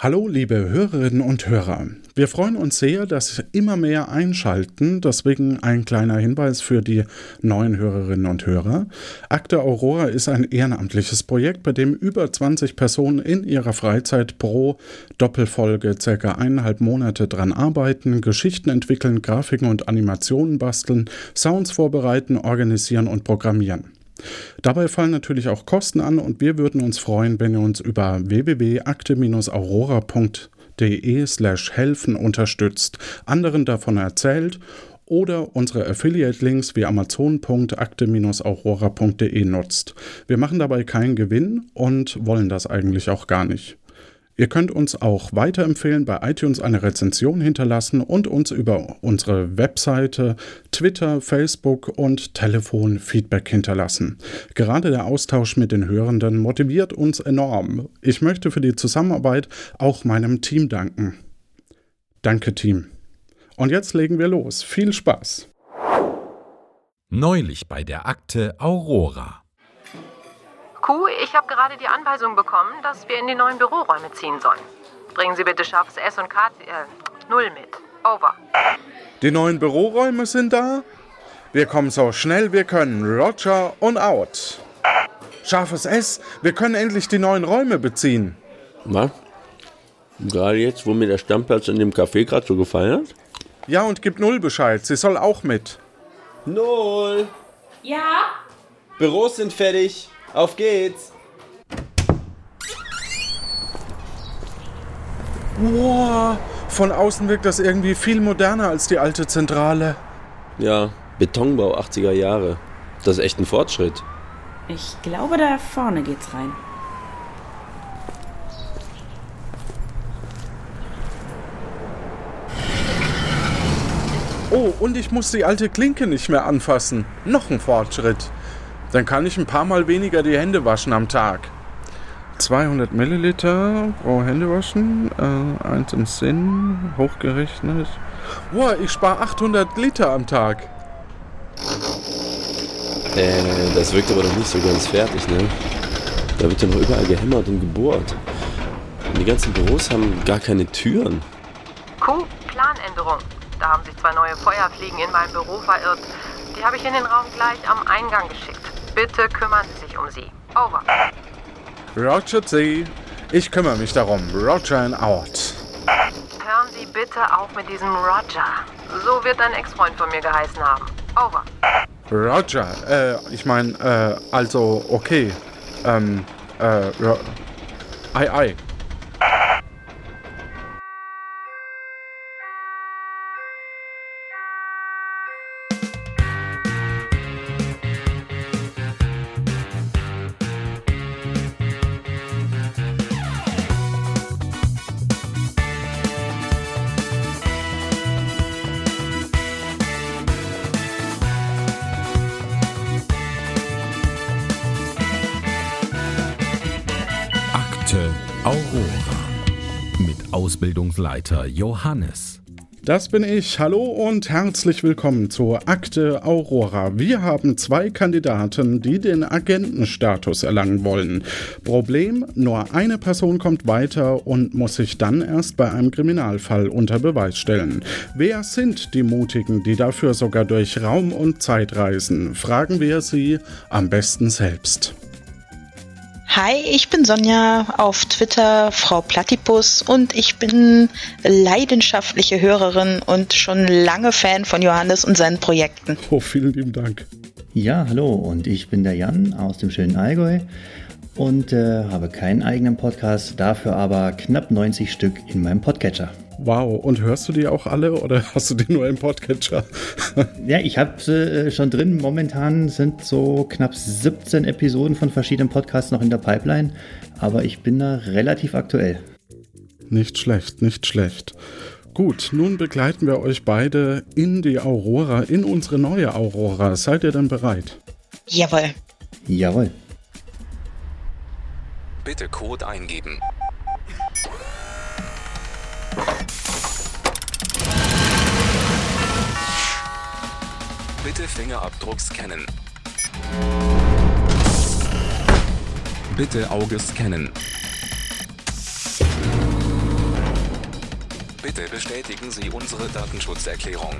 Hallo, liebe Hörerinnen und Hörer. Wir freuen uns sehr, dass immer mehr einschalten. Deswegen ein kleiner Hinweis für die neuen Hörerinnen und Hörer. Akte Aurora ist ein ehrenamtliches Projekt, bei dem über 20 Personen in ihrer Freizeit pro Doppelfolge circa eineinhalb Monate dran arbeiten, Geschichten entwickeln, Grafiken und Animationen basteln, Sounds vorbereiten, organisieren und programmieren. Dabei fallen natürlich auch Kosten an und wir würden uns freuen, wenn ihr uns über www.akte-aurora.de slash helfen unterstützt, anderen davon erzählt oder unsere Affiliate-Links wie amazon.akte-aurora.de nutzt. Wir machen dabei keinen Gewinn und wollen das eigentlich auch gar nicht. Ihr könnt uns auch weiterempfehlen, bei iTunes eine Rezension hinterlassen und uns über unsere Webseite, Twitter, Facebook und Telefon Feedback hinterlassen. Gerade der Austausch mit den Hörenden motiviert uns enorm. Ich möchte für die Zusammenarbeit auch meinem Team danken. Danke, Team. Und jetzt legen wir los. Viel Spaß. Neulich bei der Akte Aurora. Kuh, ich habe gerade die Anweisung bekommen, dass wir in die neuen Büroräume ziehen sollen. Bringen Sie bitte scharfes S und K, äh, Null mit. Over. Die neuen Büroräume sind da. Wir kommen so schnell wir können. Roger und out. Scharfes S, wir können endlich die neuen Räume beziehen. Was? Gerade jetzt, wo mir der Stammplatz in dem Café gerade so gefallen hat? Ja, und gib Null Bescheid. Sie soll auch mit. Null. Ja? Büros sind fertig. Auf geht's! Wow, von außen wirkt das irgendwie viel moderner als die alte Zentrale. Ja, Betonbau 80er Jahre. Das ist echt ein Fortschritt. Ich glaube, da vorne geht's rein. Oh, und ich muss die alte Klinke nicht mehr anfassen. Noch ein Fortschritt. Dann kann ich ein paar Mal weniger die Hände waschen am Tag. 200 Milliliter pro Händewaschen, äh, eins im Sinn, hochgerechnet. Boah, ich spare 800 Liter am Tag. Äh, das wirkt aber noch nicht so ganz fertig, ne? Da wird ja noch überall gehämmert und gebohrt. Und die ganzen Büros haben gar keine Türen. Q, Planänderung. Da haben sich zwei neue Feuerfliegen in mein Büro verirrt. Die habe ich in den Raum gleich am Eingang geschickt. Bitte kümmern Sie sich um sie. Over. Roger C. Ich kümmere mich darum. Roger and out. Hören Sie bitte auf mit diesem Roger. So wird ein Ex-Freund von mir geheißen haben. Over. Roger, äh, ich meine, äh, also, okay. Ähm, äh, Ro ei, ei. Ausbildungsleiter Johannes. Das bin ich. Hallo und herzlich willkommen zur Akte Aurora. Wir haben zwei Kandidaten, die den Agentenstatus erlangen wollen. Problem, nur eine Person kommt weiter und muss sich dann erst bei einem Kriminalfall unter Beweis stellen. Wer sind die Mutigen, die dafür sogar durch Raum und Zeit reisen? Fragen wir sie am besten selbst. Hi, ich bin Sonja, auf Twitter Frau Platypus und ich bin leidenschaftliche Hörerin und schon lange Fan von Johannes und seinen Projekten. Oh, vielen lieben Dank. Ja, hallo und ich bin der Jan aus dem schönen Allgäu und äh, habe keinen eigenen Podcast, dafür aber knapp 90 Stück in meinem Podcatcher. Wow, und hörst du die auch alle oder hast du die nur im Podcatcher? ja, ich habe sie äh, schon drin. Momentan sind so knapp 17 Episoden von verschiedenen Podcasts noch in der Pipeline, aber ich bin da relativ aktuell. Nicht schlecht, nicht schlecht. Gut, nun begleiten wir euch beide in die Aurora, in unsere neue Aurora. Seid ihr denn bereit? Jawohl. Jawohl. Bitte Code eingeben. Fingerabdruck scannen. Bitte Auge scannen. Bitte bestätigen Sie unsere Datenschutzerklärung.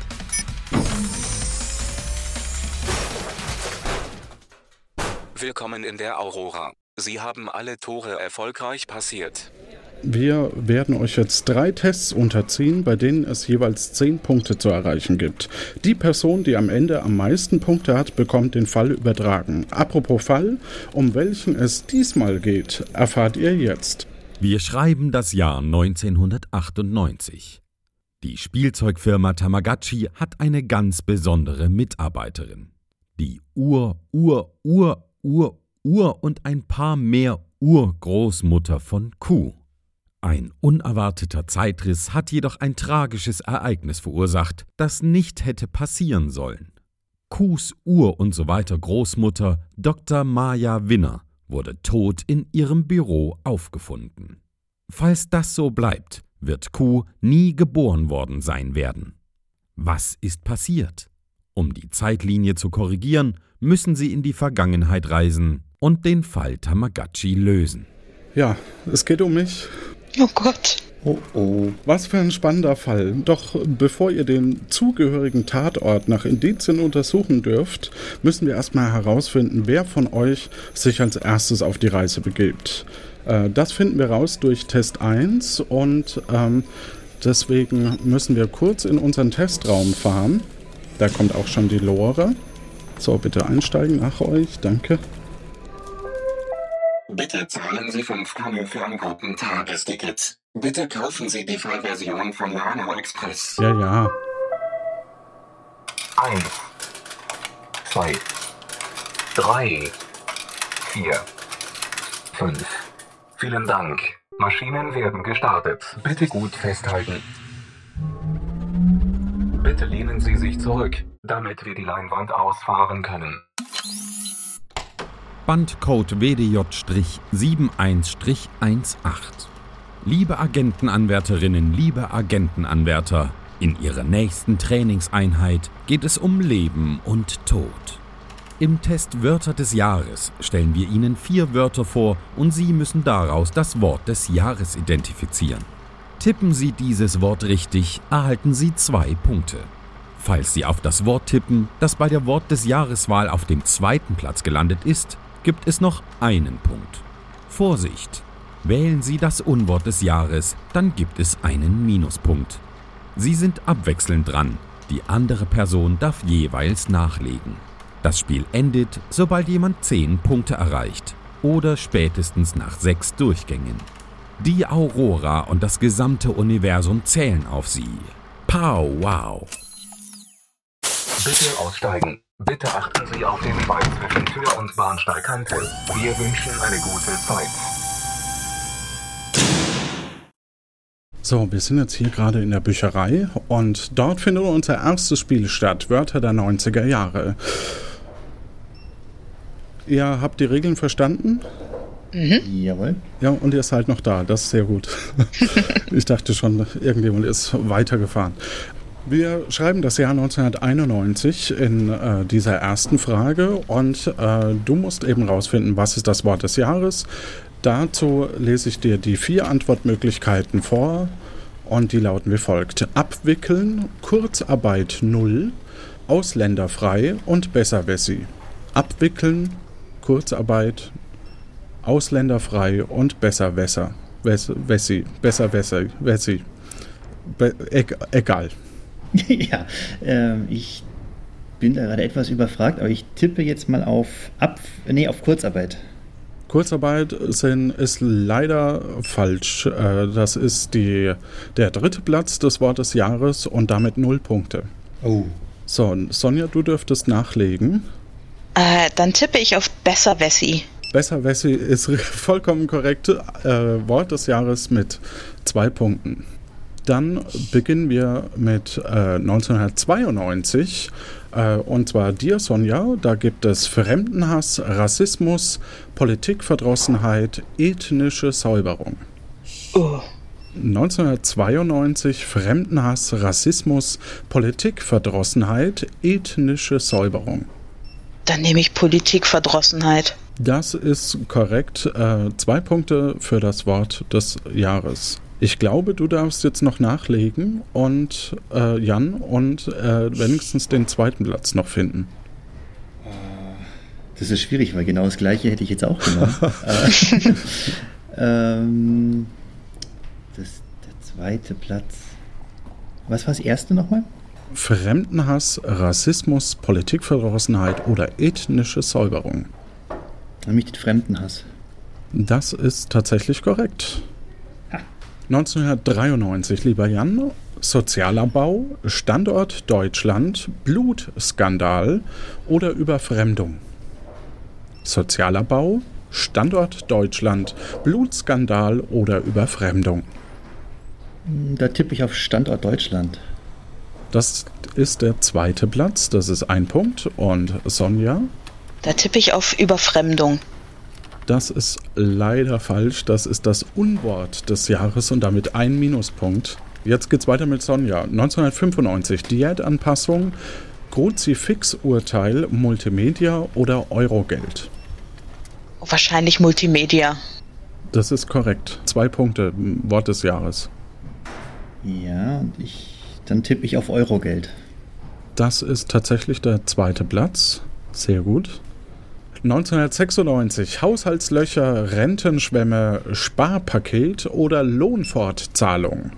Willkommen in der Aurora. Sie haben alle Tore erfolgreich passiert. Wir werden euch jetzt drei Tests unterziehen, bei denen es jeweils zehn Punkte zu erreichen gibt. Die Person, die am Ende am meisten Punkte hat, bekommt den Fall übertragen. Apropos Fall, um welchen es diesmal geht, erfahrt ihr jetzt. Wir schreiben das Jahr 1998. Die Spielzeugfirma Tamagotchi hat eine ganz besondere Mitarbeiterin. Die Ur, Ur, Ur, Ur, Ur und ein paar mehr Urgroßmutter von Kuh. Ein unerwarteter Zeitriss hat jedoch ein tragisches Ereignis verursacht, das nicht hätte passieren sollen. Kuhs Ur und so weiter Großmutter Dr. Maya Winner wurde tot in ihrem Büro aufgefunden. Falls das so bleibt, wird Kuh nie geboren worden sein werden. Was ist passiert? Um die Zeitlinie zu korrigieren, müssen sie in die Vergangenheit reisen und den Fall Tamagotchi lösen. Ja, es geht um mich. Oh Gott. Oh oh. Was für ein spannender Fall. Doch bevor ihr den zugehörigen Tatort nach Indizien untersuchen dürft, müssen wir erstmal herausfinden, wer von euch sich als erstes auf die Reise begibt. Äh, das finden wir raus durch Test 1 und ähm, deswegen müssen wir kurz in unseren Testraum fahren. Da kommt auch schon die Lore. So, bitte einsteigen nach euch. Danke. Bitte zahlen Sie 5 Kannen für ein guten Tagesticket. Bitte kaufen Sie die Vollversion von Lano Express. Ja, ja. 1, 2, 3, 4, 5. Vielen Dank. Maschinen werden gestartet. Bitte gut festhalten. Bitte lehnen Sie sich zurück, damit wir die Leinwand ausfahren können. Bandcode WDJ-71-18. Liebe Agentenanwärterinnen, liebe Agentenanwärter, in Ihrer nächsten Trainingseinheit geht es um Leben und Tod. Im Test Wörter des Jahres stellen wir Ihnen vier Wörter vor und Sie müssen daraus das Wort des Jahres identifizieren. Tippen Sie dieses Wort richtig, erhalten Sie zwei Punkte. Falls Sie auf das Wort tippen, das bei der Wort des Jahreswahl auf dem zweiten Platz gelandet ist, gibt es noch einen Punkt. Vorsicht! Wählen Sie das Unwort des Jahres, dann gibt es einen Minuspunkt. Sie sind abwechselnd dran, die andere Person darf jeweils nachlegen. Das Spiel endet, sobald jemand 10 Punkte erreicht oder spätestens nach sechs Durchgängen. Die Aurora und das gesamte Universum zählen auf sie. Pow wow! Bitte aussteigen. Bitte achten Sie auf den Schwein zwischen Tür und Bahnsteigkante. Wir wünschen eine gute Zeit. So, wir sind jetzt hier gerade in der Bücherei und dort findet unser erstes Spiel statt, Wörter der 90er Jahre. Ihr habt die Regeln verstanden? Mhm. Jawohl. Ja, und ihr seid noch da, das ist sehr gut. ich dachte schon, irgendjemand ist weitergefahren. Wir schreiben das Jahr 1991 in äh, dieser ersten Frage und äh, du musst eben rausfinden, was ist das Wort des Jahres. Dazu lese ich dir die vier Antwortmöglichkeiten vor und die lauten wie folgt. Abwickeln, Kurzarbeit null, ausländerfrei und Besserwessi. Abwickeln, Kurzarbeit, ausländerfrei und Besserwässer. Wessi, Besserwässer, Wessi. Be e egal. ja, äh, ich bin da gerade etwas überfragt, aber ich tippe jetzt mal auf Ab nee, auf Kurzarbeit. Kurzarbeit sind, ist leider falsch. Äh, das ist die, der dritte Platz des Wortes Jahres und damit null Punkte. Oh. So, Sonja, du dürftest nachlegen. Äh, dann tippe ich auf Besser Wessi. Besser Wessi ist vollkommen korrekt. Äh, Wort des Jahres mit zwei Punkten. Dann beginnen wir mit äh, 1992 äh, und zwar dir, Sonja. Da gibt es Fremdenhass, Rassismus, Politikverdrossenheit, ethnische Säuberung. Oh. 1992 Fremdenhass, Rassismus, Politikverdrossenheit, ethnische Säuberung. Dann nehme ich Politikverdrossenheit. Das ist korrekt. Äh, zwei Punkte für das Wort des Jahres. Ich glaube, du darfst jetzt noch nachlegen und äh, Jan und äh, wenigstens den zweiten Platz noch finden. Das ist schwierig, weil genau das gleiche hätte ich jetzt auch genommen. ähm, das, der zweite Platz. Was war das erste nochmal? Fremdenhass, Rassismus, Politikverdrossenheit oder ethnische Säuberung. Nämlich den Fremdenhass. Das ist tatsächlich korrekt. 1993, lieber Jan, sozialer Bau, Standort Deutschland, Blutskandal oder Überfremdung. Sozialer Bau, Standort Deutschland, Blutskandal oder Überfremdung. Da tippe ich auf Standort Deutschland. Das ist der zweite Platz, das ist ein Punkt. Und Sonja? Da tippe ich auf Überfremdung. Das ist leider falsch. Das ist das Unwort des Jahres und damit ein Minuspunkt. Jetzt geht's weiter mit Sonja. 1995 Diätanpassung, Kruzifix-Urteil, Multimedia oder Eurogeld? Wahrscheinlich Multimedia. Das ist korrekt. Zwei Punkte, Wort des Jahres. Ja, und ich, dann tippe ich auf Eurogeld. Das ist tatsächlich der zweite Platz. Sehr gut. 1996 Haushaltslöcher, Rentenschwämme, Sparpaket oder Lohnfortzahlung.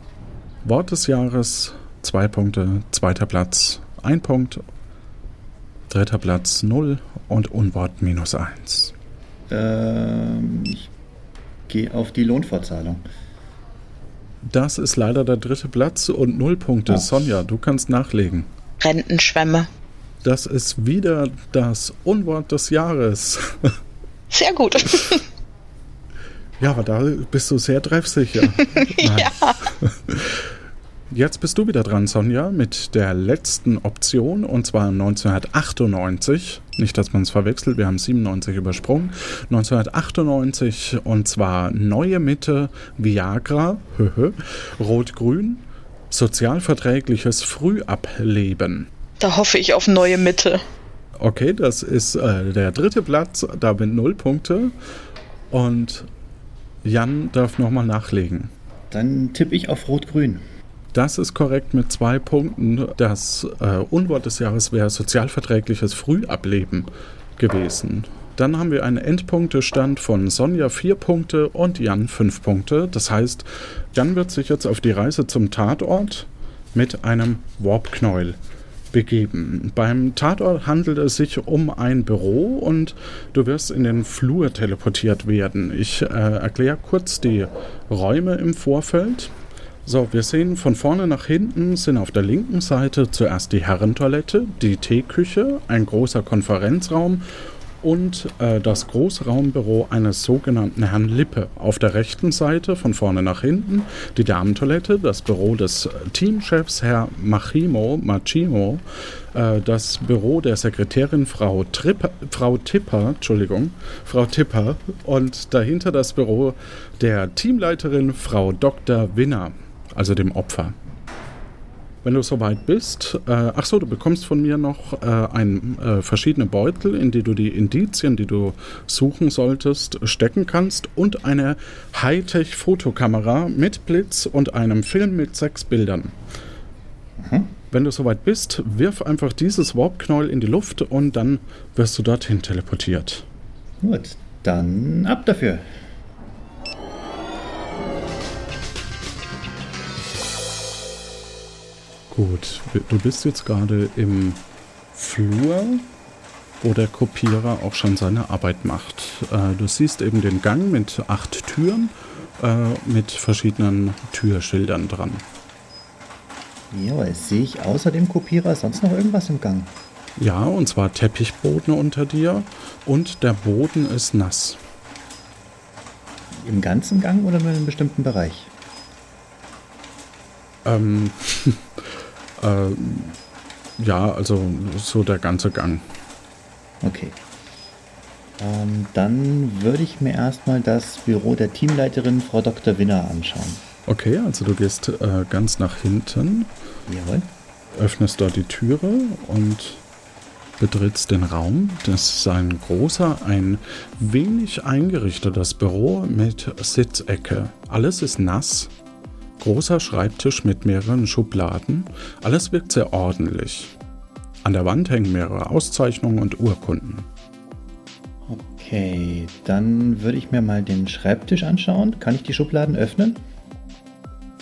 Wort des Jahres, zwei Punkte, zweiter Platz, ein Punkt, dritter Platz, null und Unwort minus eins. Ähm, ich gehe auf die Lohnfortzahlung. Das ist leider der dritte Platz und null Punkte. Oh. Sonja, du kannst nachlegen. Rentenschwämme. Das ist wieder das Unwort des Jahres. Sehr gut. Ja, aber da bist du sehr treffsicher. ja. Jetzt bist du wieder dran, Sonja, mit der letzten Option und zwar 1998. Nicht, dass man es verwechselt, wir haben 97 übersprungen. 1998 und zwar Neue Mitte, Viagra, Rot-Grün, sozialverträgliches Frühableben. Da hoffe ich auf neue Mitte. Okay, das ist äh, der dritte Platz, damit null Punkte. Und Jan darf nochmal nachlegen. Dann tippe ich auf Rot-Grün. Das ist korrekt mit zwei Punkten. Das äh, Unwort des Jahres wäre sozialverträgliches Frühableben gewesen. Dann haben wir einen Endpunktestand von Sonja 4 Punkte und Jan 5 Punkte. Das heißt, Jan wird sich jetzt auf die Reise zum Tatort mit einem Warpknäuel begeben. Beim Tatort handelt es sich um ein Büro und du wirst in den Flur teleportiert werden. Ich äh, erkläre kurz die Räume im Vorfeld. So, wir sehen von vorne nach hinten sind auf der linken Seite zuerst die Herrentoilette, die Teeküche, ein großer Konferenzraum und äh, das Großraumbüro eines sogenannten Herrn Lippe. Auf der rechten Seite von vorne nach hinten die Damentoilette, das Büro des Teamchefs Herr Machimo, Machimo, äh, das Büro der Sekretärin Frau, Tripper, Frau Tipper, Entschuldigung, Frau Tipper und dahinter das Büro der Teamleiterin Frau Dr. Winner, also dem Opfer. Wenn du soweit bist, äh, ach so, du bekommst von mir noch äh, ein, äh, verschiedene Beutel, in die du die Indizien, die du suchen solltest, stecken kannst und eine Hightech-Fotokamera mit Blitz und einem Film mit sechs Bildern. Mhm. Wenn du soweit bist, wirf einfach dieses Warp-Knäuel in die Luft und dann wirst du dorthin teleportiert. Gut, dann ab dafür. Gut, du bist jetzt gerade im Flur, wo der Kopierer auch schon seine Arbeit macht. Äh, du siehst eben den Gang mit acht Türen äh, mit verschiedenen Türschildern dran. Jawohl, sehe ich außer dem Kopierer sonst noch irgendwas im Gang? Ja, und zwar Teppichboden unter dir und der Boden ist nass. Im ganzen Gang oder nur in einem bestimmten Bereich? Ähm, äh, ja, also so der ganze Gang. Okay. Ähm, dann würde ich mir erstmal das Büro der Teamleiterin Frau Dr. Winner anschauen. Okay, also du gehst äh, ganz nach hinten, Jawohl. öffnest dort die Türe und betrittst den Raum. Das ist ein großer, ein wenig eingerichtetes Büro mit Sitzecke. Alles ist nass. Großer Schreibtisch mit mehreren Schubladen. Alles wirkt sehr ordentlich. An der Wand hängen mehrere Auszeichnungen und Urkunden. Okay, dann würde ich mir mal den Schreibtisch anschauen. Kann ich die Schubladen öffnen?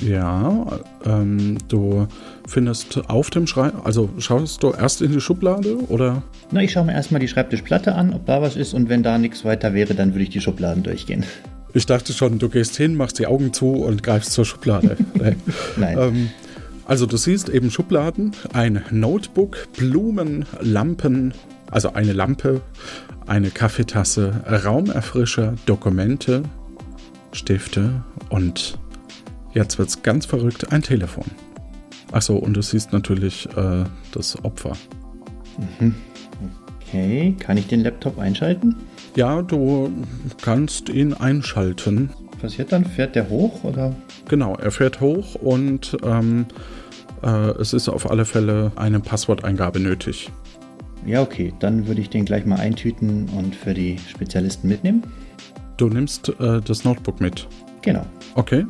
Ja, ähm, du findest auf dem Schreibtisch, also schaust du erst in die Schublade oder? Na, ich schaue mir erstmal die Schreibtischplatte an, ob da was ist und wenn da nichts weiter wäre, dann würde ich die Schubladen durchgehen. Ich dachte schon, du gehst hin, machst die Augen zu und greifst zur Schublade. Nein. Ähm, also du siehst eben Schubladen, ein Notebook, Blumen, Lampen, also eine Lampe, eine Kaffeetasse, Raumerfrischer, Dokumente, Stifte und jetzt wird's ganz verrückt, ein Telefon. Achso, und du siehst natürlich äh, das Opfer. Mhm. Okay, kann ich den Laptop einschalten? Ja, du kannst ihn einschalten. Was passiert dann? Fährt der hoch oder? Genau, er fährt hoch und ähm, äh, es ist auf alle Fälle eine Passworteingabe nötig. Ja, okay, dann würde ich den gleich mal eintüten und für die Spezialisten mitnehmen. Du nimmst äh, das Notebook mit. Genau. Okay,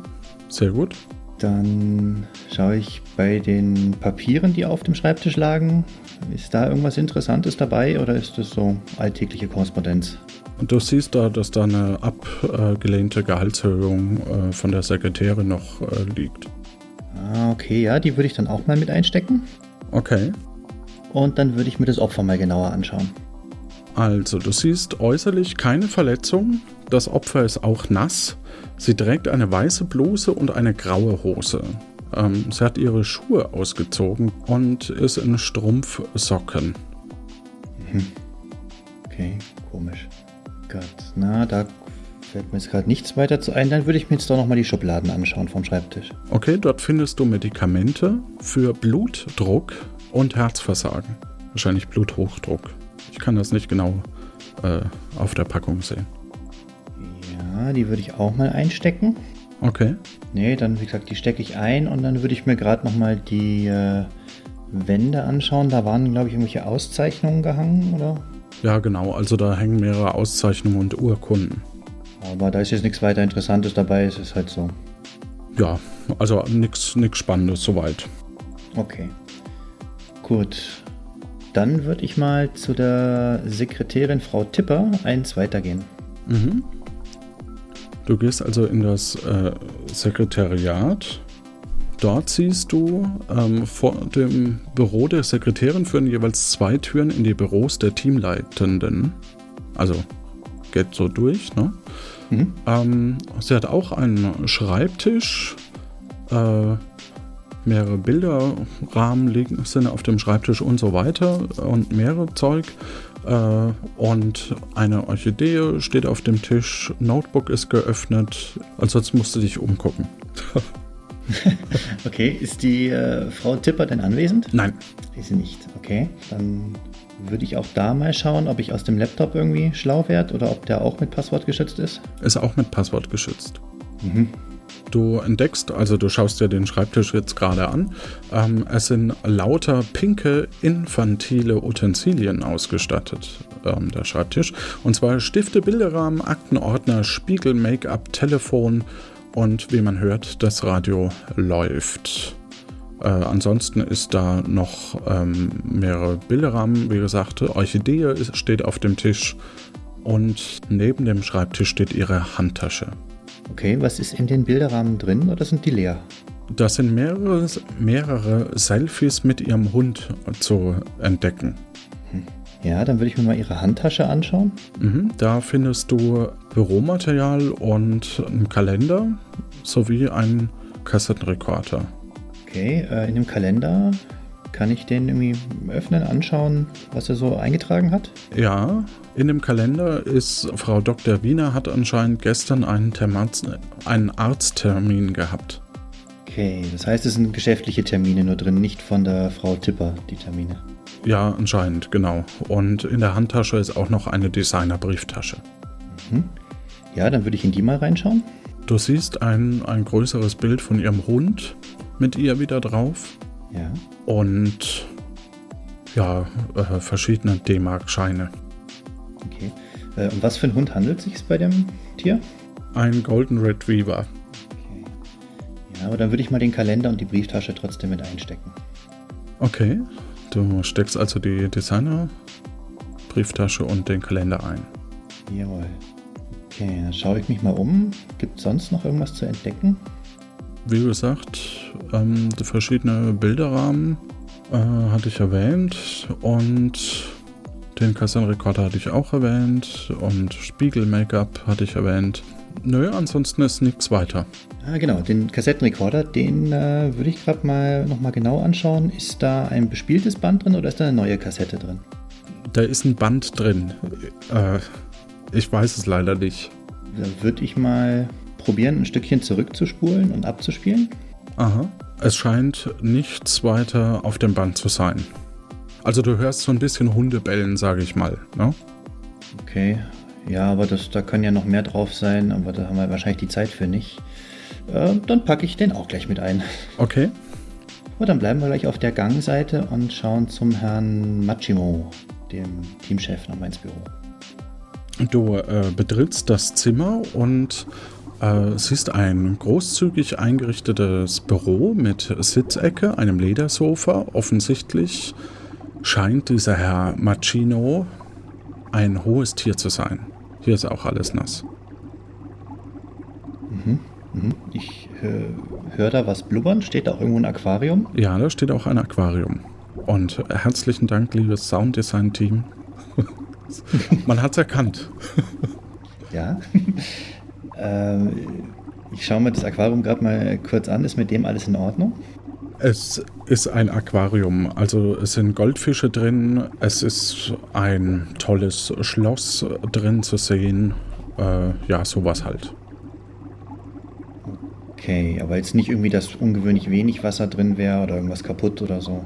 sehr gut. Dann schaue ich bei den Papieren, die auf dem Schreibtisch lagen. Ist da irgendwas Interessantes dabei oder ist das so alltägliche Korrespondenz? Und du siehst da, dass da eine abgelehnte Gehaltserhöhung äh, von der Sekretärin noch äh, liegt. Ah, okay, ja, die würde ich dann auch mal mit einstecken. Okay. Und dann würde ich mir das Opfer mal genauer anschauen. Also, du siehst äußerlich keine Verletzung. Das Opfer ist auch nass. Sie trägt eine weiße Bluse und eine graue Hose. Ähm, sie hat ihre Schuhe ausgezogen und ist in Strumpfsocken. Mhm. Okay, komisch. Gott, na, da fällt mir jetzt gerade nichts weiter zu ein. Dann würde ich mir jetzt doch nochmal die Schubladen anschauen vom Schreibtisch. Okay, dort findest du Medikamente für Blutdruck und Herzversagen. Wahrscheinlich Bluthochdruck. Ich kann das nicht genau äh, auf der Packung sehen. Ja, die würde ich auch mal einstecken. Okay. Nee, dann wie gesagt, die stecke ich ein und dann würde ich mir gerade nochmal die äh, Wände anschauen. Da waren, glaube ich, irgendwelche Auszeichnungen gehangen, oder? Ja, genau. Also da hängen mehrere Auszeichnungen und Urkunden. Aber da ist jetzt nichts weiter Interessantes dabei, es ist halt so. Ja, also nichts Spannendes soweit. Okay. Gut. Dann würde ich mal zu der Sekretärin Frau Tipper eins weitergehen. Mhm. Du gehst also in das äh, Sekretariat. Dort siehst du ähm, vor dem Büro der Sekretärin führen jeweils zwei Türen in die Büros der Teamleitenden. Also geht so durch, ne? Mhm. Ähm, sie hat auch einen Schreibtisch. Äh, mehrere Bilderrahmen liegen, sind auf dem Schreibtisch und so weiter und mehrere Zeug. Äh, und eine Orchidee steht auf dem Tisch, Notebook ist geöffnet. Ansonsten musst du dich umgucken. okay, ist die äh, Frau Tipper denn anwesend? Nein. Ist sie nicht. Okay, dann würde ich auch da mal schauen, ob ich aus dem Laptop irgendwie schlau werde oder ob der auch mit Passwort geschützt ist. Ist auch mit Passwort geschützt. Mhm. Du entdeckst, also du schaust dir den Schreibtisch jetzt gerade an, ähm, es sind lauter pinke infantile Utensilien ausgestattet, ähm, der Schreibtisch. Und zwar Stifte, Bilderrahmen, Aktenordner, Spiegel, Make-up, Telefon und wie man hört, das Radio läuft. Äh, ansonsten ist da noch ähm, mehrere Bilderrahmen, wie gesagt, Orchidee ist, steht auf dem Tisch und neben dem Schreibtisch steht ihre Handtasche. Okay, was ist in den Bilderrahmen drin oder sind die leer? Das sind mehrere, mehrere Selfies mit ihrem Hund zu entdecken. Ja, dann würde ich mir mal ihre Handtasche anschauen. Mhm, da findest du Büromaterial und einen Kalender sowie einen Kassettenrekorder. Okay, äh, in dem Kalender kann ich den irgendwie öffnen, anschauen, was er so eingetragen hat? Ja, in dem Kalender ist Frau Dr. Wiener hat anscheinend gestern einen, Termaz einen Arzttermin gehabt. Okay, das heißt, es sind geschäftliche Termine nur drin, nicht von der Frau Tipper, die Termine. Ja, anscheinend, genau. Und in der Handtasche ist auch noch eine Designerbrieftasche. Mhm. Ja, dann würde ich in die mal reinschauen. Du siehst ein, ein größeres Bild von ihrem Hund mit ihr wieder drauf. Ja. Und ja, äh, verschiedene D-Mark-Scheine. Okay. Äh, um was für einen Hund handelt es sich bei dem Tier? Ein Golden Retriever. Okay. Ja, Aber dann würde ich mal den Kalender und die Brieftasche trotzdem mit einstecken. Okay, du steckst also die Designer, Brieftasche und den Kalender ein. Jawohl. Okay, dann schaue ich mich mal um. Gibt es sonst noch irgendwas zu entdecken? Wie gesagt, ähm, die verschiedene Bilderrahmen äh, hatte ich erwähnt und den Kassettenrekorder hatte ich auch erwähnt und Spiegel-Make-up hatte ich erwähnt. Nö, ansonsten ist nichts weiter. Ah, genau, den Kassettenrekorder, den äh, würde ich gerade mal nochmal genau anschauen. Ist da ein bespieltes Band drin oder ist da eine neue Kassette drin? Da ist ein Band drin. Äh, ich weiß es leider nicht. Dann würde ich mal probieren, ein Stückchen zurückzuspulen und abzuspielen. Aha. Es scheint nichts weiter auf dem Band zu sein. Also du hörst so ein bisschen Hundebellen, sage ich mal. Ne? Okay. Ja, aber das, da kann ja noch mehr drauf sein, aber da haben wir wahrscheinlich die Zeit für nicht. Äh, dann packe ich den auch gleich mit ein. Okay. Und dann bleiben wir gleich auf der Gangseite und schauen zum Herrn Machimo, dem Teamchef, nochmal ins Büro. Du äh, betrittst das Zimmer und äh, siehst ein großzügig eingerichtetes Büro mit Sitzecke, einem Ledersofa. Offensichtlich scheint dieser Herr Machino ein hohes Tier zu sein. Hier ist auch alles nass. Mhm, mhm. Ich äh, höre da was blubbern. Steht da auch irgendwo ein Aquarium? Ja, da steht auch ein Aquarium. Und herzlichen Dank, liebes Sounddesign-Team. Man hat's erkannt. ja. ähm, ich schaue mir das Aquarium gerade mal kurz an. Ist mit dem alles in Ordnung? Es ist ein Aquarium, also es sind Goldfische drin, es ist ein tolles Schloss drin zu sehen. Äh, ja, sowas halt. Okay, aber jetzt nicht irgendwie, dass ungewöhnlich wenig Wasser drin wäre oder irgendwas kaputt oder so.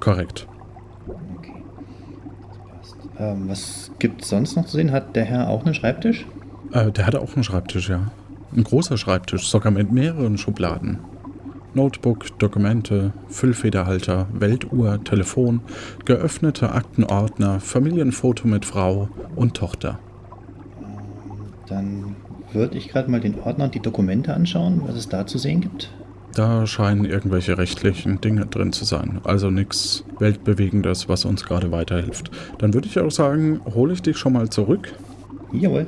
Korrekt. Okay. Das passt. Ähm, was gibt es sonst noch zu sehen? Hat der Herr auch einen Schreibtisch? Äh, der hatte auch einen Schreibtisch, ja. Ein großer Schreibtisch, sogar mit mehreren Schubladen. Notebook, Dokumente, Füllfederhalter, Weltuhr, Telefon, geöffnete Aktenordner, Familienfoto mit Frau und Tochter. Dann würde ich gerade mal den Ordner und die Dokumente anschauen, was es da zu sehen gibt. Da scheinen irgendwelche rechtlichen Dinge drin zu sein. Also nichts Weltbewegendes, was uns gerade weiterhilft. Dann würde ich auch sagen, hole ich dich schon mal zurück. Jawohl.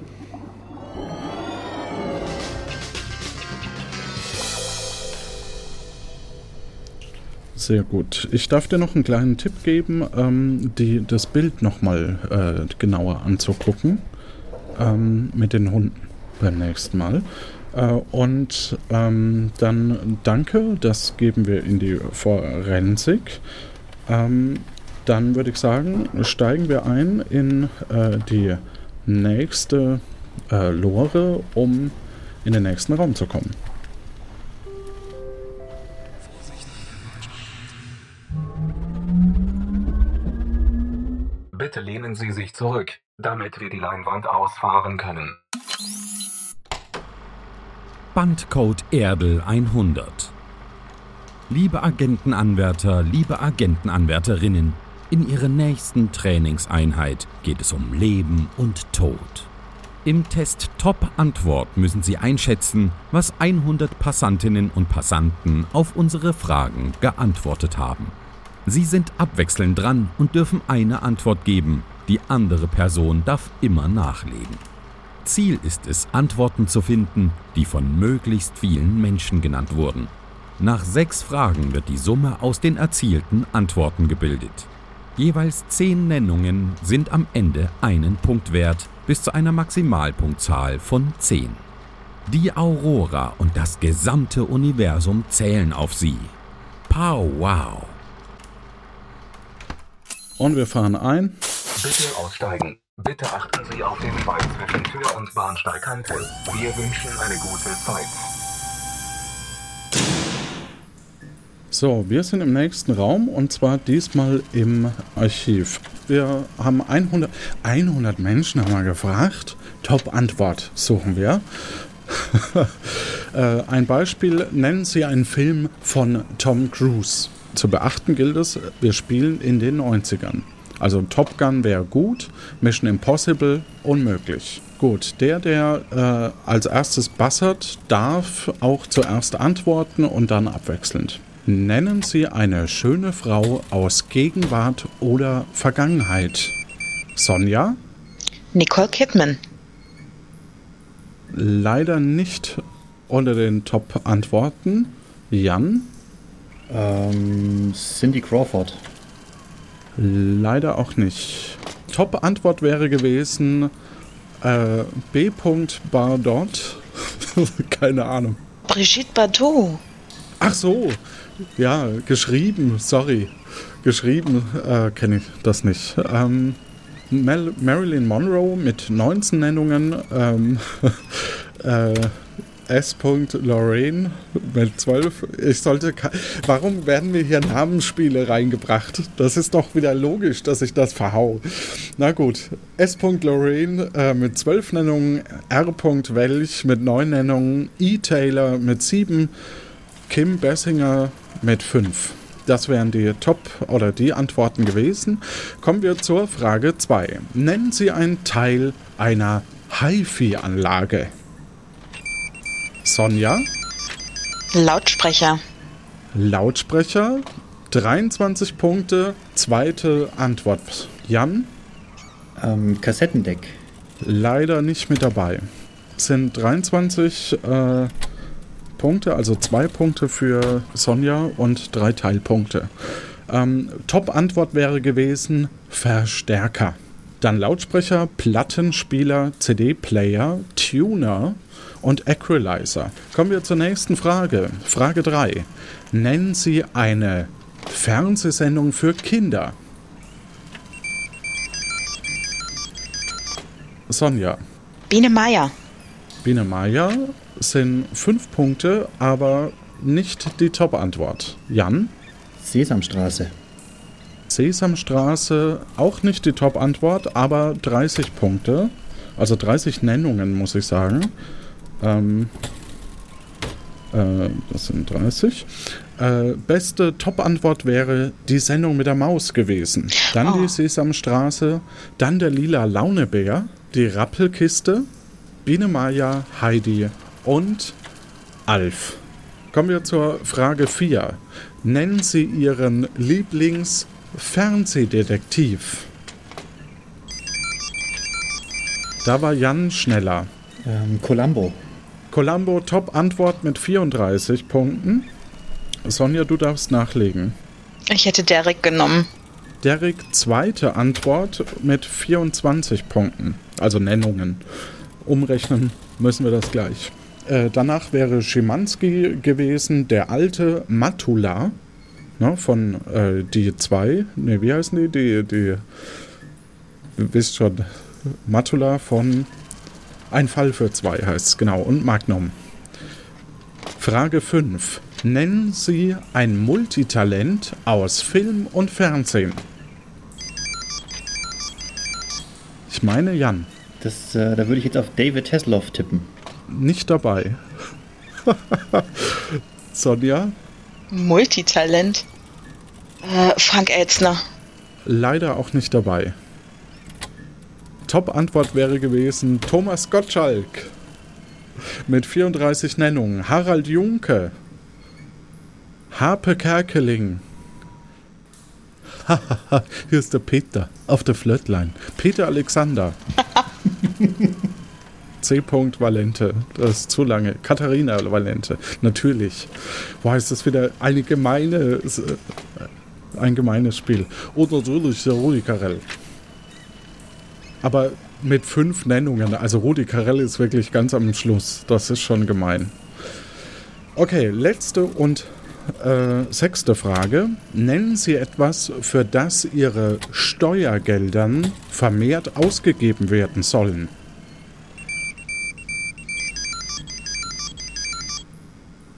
Sehr gut. Ich darf dir noch einen kleinen Tipp geben, ähm, die, das Bild nochmal äh, genauer anzugucken ähm, mit den Hunden beim nächsten Mal. Äh, und ähm, dann danke, das geben wir in die Forensik. Ähm, dann würde ich sagen, steigen wir ein in äh, die nächste äh, Lore, um in den nächsten Raum zu kommen. Bitte lehnen Sie sich zurück, damit wir die Leinwand ausfahren können. Bandcode Erdel 100 Liebe Agentenanwärter, liebe Agentenanwärterinnen, in Ihrer nächsten Trainingseinheit geht es um Leben und Tod. Im Test Top-Antwort müssen Sie einschätzen, was 100 Passantinnen und Passanten auf unsere Fragen geantwortet haben. Sie sind abwechselnd dran und dürfen eine Antwort geben. Die andere Person darf immer nachlegen. Ziel ist es, Antworten zu finden, die von möglichst vielen Menschen genannt wurden. Nach sechs Fragen wird die Summe aus den erzielten Antworten gebildet. Jeweils zehn Nennungen sind am Ende einen Punkt wert, bis zu einer Maximalpunktzahl von zehn. Die Aurora und das gesamte Universum zählen auf sie. Pow wow! Und wir fahren ein. Bitte aussteigen. Bitte achten Sie auf den Schweig zwischen Tür und Bahnsteigkante. Wir wünschen eine gute Zeit. So, wir sind im nächsten Raum und zwar diesmal im Archiv. Wir haben 100, 100 Menschen haben wir gefragt. Top-Antwort suchen wir. Äh, ein Beispiel, nennen Sie einen Film von Tom Cruise. Zu beachten gilt es, wir spielen in den 90ern. Also Top Gun wäre gut, Mission Impossible unmöglich. Gut, der, der äh, als erstes buzzert, darf auch zuerst antworten und dann abwechselnd. Nennen Sie eine schöne Frau aus Gegenwart oder Vergangenheit. Sonja? Nicole Kidman. Leider nicht unter den Top-Antworten. Jan? Ähm, Cindy Crawford. Leider auch nicht. Top-Antwort wäre gewesen äh, B. Bardot. Keine Ahnung. Brigitte Bardot. Ach so. Ja, geschrieben, sorry. Geschrieben äh, kenne ich das nicht. Ähm, Mel Marilyn Monroe mit 19 Nennungen. Ähm, äh, S. Lorraine mit 12. Ich sollte. Warum werden mir hier Namensspiele reingebracht? Das ist doch wieder logisch, dass ich das verhau. Na gut. S. Lorraine äh, mit 12 Nennungen. R. Welch mit 9 Nennungen. E. Taylor mit 7. Kim Bessinger mit 5. Das wären die Top- oder die Antworten gewesen. Kommen wir zur Frage 2. Nennen Sie einen Teil einer HiFi-Anlage. Sonja? Lautsprecher. Lautsprecher. 23 Punkte. Zweite Antwort. Jan? Ähm, Kassettendeck. Leider nicht mit dabei. Es sind 23 äh, Punkte, also zwei Punkte für Sonja und drei Teilpunkte. Ähm, Top-Antwort wäre gewesen Verstärker. Dann Lautsprecher, Plattenspieler, CD-Player, Tuner und Equalizer. Kommen wir zur nächsten Frage. Frage 3. Nennen Sie eine Fernsehsendung für Kinder. Sonja. Biene Meier. Biene Meier sind fünf Punkte, aber nicht die Top-Antwort. Jan? Sesamstraße. Sesamstraße auch nicht die Top-Antwort, aber 30 Punkte. Also 30 Nennungen, muss ich sagen. Ähm, äh, das sind 30. Äh, beste Top-Antwort wäre die Sendung mit der Maus gewesen. Dann oh. die Sesamstraße, dann der lila Launebär, die Rappelkiste, Biene Maya, Heidi und Alf. Kommen wir zur Frage 4. Nennen Sie Ihren Lieblings-Fernsehdetektiv. Da war Jan schneller. Ähm, Columbo. Columbo, Top-Antwort mit 34 Punkten. Sonja, du darfst nachlegen. Ich hätte Derek genommen. Derek, zweite Antwort mit 24 Punkten. Also Nennungen. Umrechnen müssen wir das gleich. Äh, danach wäre Schimanski gewesen, der alte Matula ne, von äh, die 2. Ne, wie heißen die? Die, die, ihr wisst schon, Matula von Ein Fall für zwei heißt es, genau. Und Magnum. Frage 5. Nennen Sie ein Multitalent aus Film und Fernsehen. Ich meine Jan. Das, äh, da würde ich jetzt auf David Hasselhoff tippen nicht dabei. Sonja? Multitalent. Äh, Frank Elzner. Leider auch nicht dabei. Top-Antwort wäre gewesen Thomas Gottschalk. Mit 34 Nennungen. Harald Junke. Harpe Kerkeling. Hier ist der Peter auf der Flötlein. Peter Alexander. C. Valente. Das ist zu lange. Katharina Valente. Natürlich. Boah, ist das wieder eine gemeine, äh, ein gemeines Spiel. Und natürlich der Rudi Carell. Aber mit fünf Nennungen. Also Rudi Carell ist wirklich ganz am Schluss. Das ist schon gemein. Okay, letzte und äh, sechste Frage. Nennen Sie etwas, für das Ihre Steuergeldern vermehrt ausgegeben werden sollen.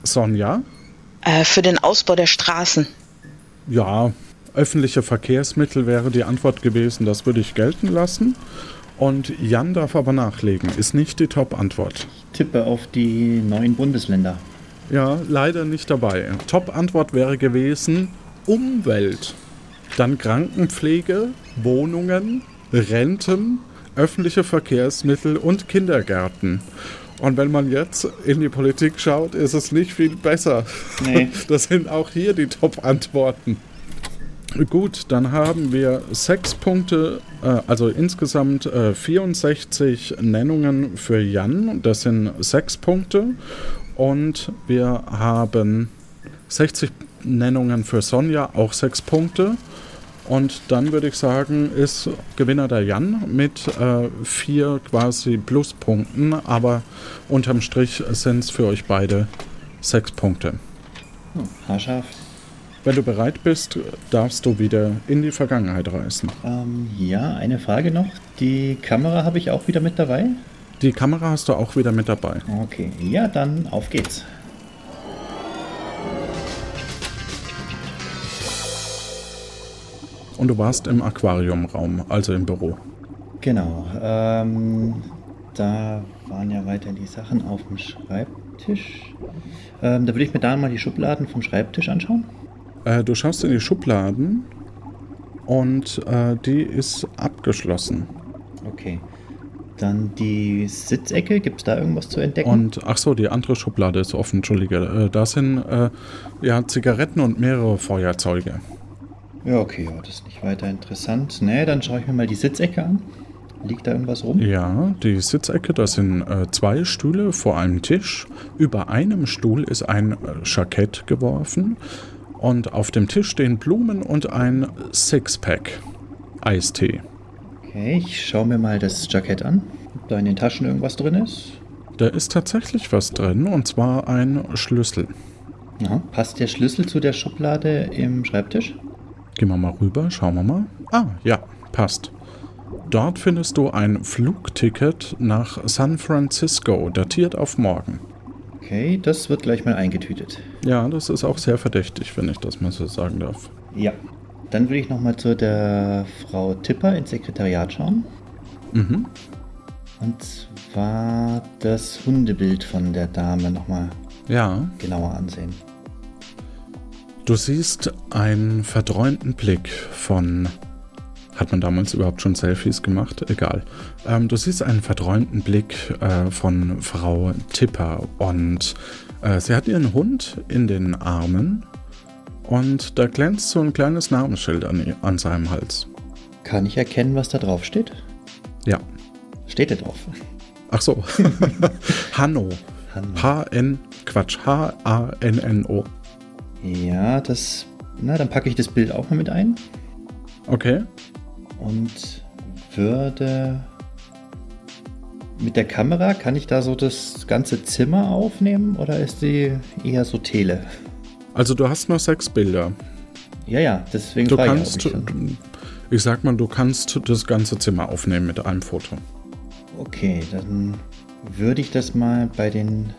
Sonja? Äh, für den Ausbau der Straßen. Ja, öffentliche Verkehrsmittel wäre die Antwort gewesen, das würde ich gelten lassen. Und Jan darf aber nachlegen, ist nicht die Top-Antwort. Ich tippe auf die neuen Bundesländer. Ja, leider nicht dabei. Top-Antwort wäre gewesen Umwelt. Dann Krankenpflege, Wohnungen, Renten, öffentliche Verkehrsmittel und Kindergärten. Und wenn man jetzt in die Politik schaut, ist es nicht viel besser. Nee. Das sind auch hier die Top-Antworten. Gut, dann haben wir sechs Punkte, äh, also insgesamt äh, 64 Nennungen für Jan. Das sind sechs Punkte. Und wir haben 60 Nennungen für Sonja, auch sechs Punkte. Und dann würde ich sagen, ist Gewinner der Jan mit äh, vier quasi Pluspunkten, aber unterm Strich sind es für euch beide sechs Punkte. Oh, haarscharf. Wenn du bereit bist, darfst du wieder in die Vergangenheit reisen. Ähm, ja, eine Frage noch. Die Kamera habe ich auch wieder mit dabei? Die Kamera hast du auch wieder mit dabei. Okay, ja, dann auf geht's. Und du warst im Aquariumraum, also im Büro. Genau. Ähm, da waren ja weiterhin die Sachen auf dem Schreibtisch. Ähm, da würde ich mir da mal die Schubladen vom Schreibtisch anschauen. Äh, du schaust in die Schubladen und äh, die ist abgeschlossen. Okay. Dann die Sitzecke, gibt es da irgendwas zu entdecken? Und ach so, die andere Schublade ist offen, Entschuldige. Äh, da sind äh, ja Zigaretten und mehrere Feuerzeuge. Ja, okay, ja, das ist nicht weiter interessant. Nee, dann schaue ich mir mal die Sitzecke an. Liegt da irgendwas rum? Ja, die Sitzecke, da sind äh, zwei Stühle vor einem Tisch. Über einem Stuhl ist ein äh, Jackett geworfen. Und auf dem Tisch stehen Blumen und ein Sixpack Eistee. Okay, ich schaue mir mal das Jackett an. Ob da in den Taschen irgendwas drin ist. Da ist tatsächlich was drin, und zwar ein Schlüssel. Aha. Passt der Schlüssel zu der Schublade im Schreibtisch? Gehen wir mal rüber, schauen wir mal. Ah, ja, passt. Dort findest du ein Flugticket nach San Francisco, datiert auf morgen. Okay, das wird gleich mal eingetütet. Ja, das ist auch sehr verdächtig, wenn ich das mal so sagen darf. Ja. Dann will ich nochmal zu der Frau Tipper ins Sekretariat schauen. Mhm. Und zwar das Hundebild von der Dame nochmal Ja, genauer ansehen. du siehst einen verträumten Blick von. Hat man damals überhaupt schon Selfies gemacht? Egal. Ähm, du siehst einen verträumten Blick äh, von Frau Tipper und äh, sie hat ihren Hund in den Armen und da glänzt so ein kleines Namensschild an, an seinem Hals. Kann ich erkennen, was da drauf steht? Ja. Steht da drauf? Ach so. Hanno. Hanno. H-N, Quatsch, H-A-N-N-O. Ja, das. Na, dann packe ich das Bild auch mal mit ein Okay. Und würde. Mit der Kamera kann ich da so das ganze Zimmer aufnehmen oder ist die eher so Tele? Also du hast nur sechs Bilder. Ja, ja, deswegen Du kannst, ich, ich ich sag mal, du kannst das ganze Zimmer aufnehmen mit einem Foto. Okay, dann würde ich das mal bei den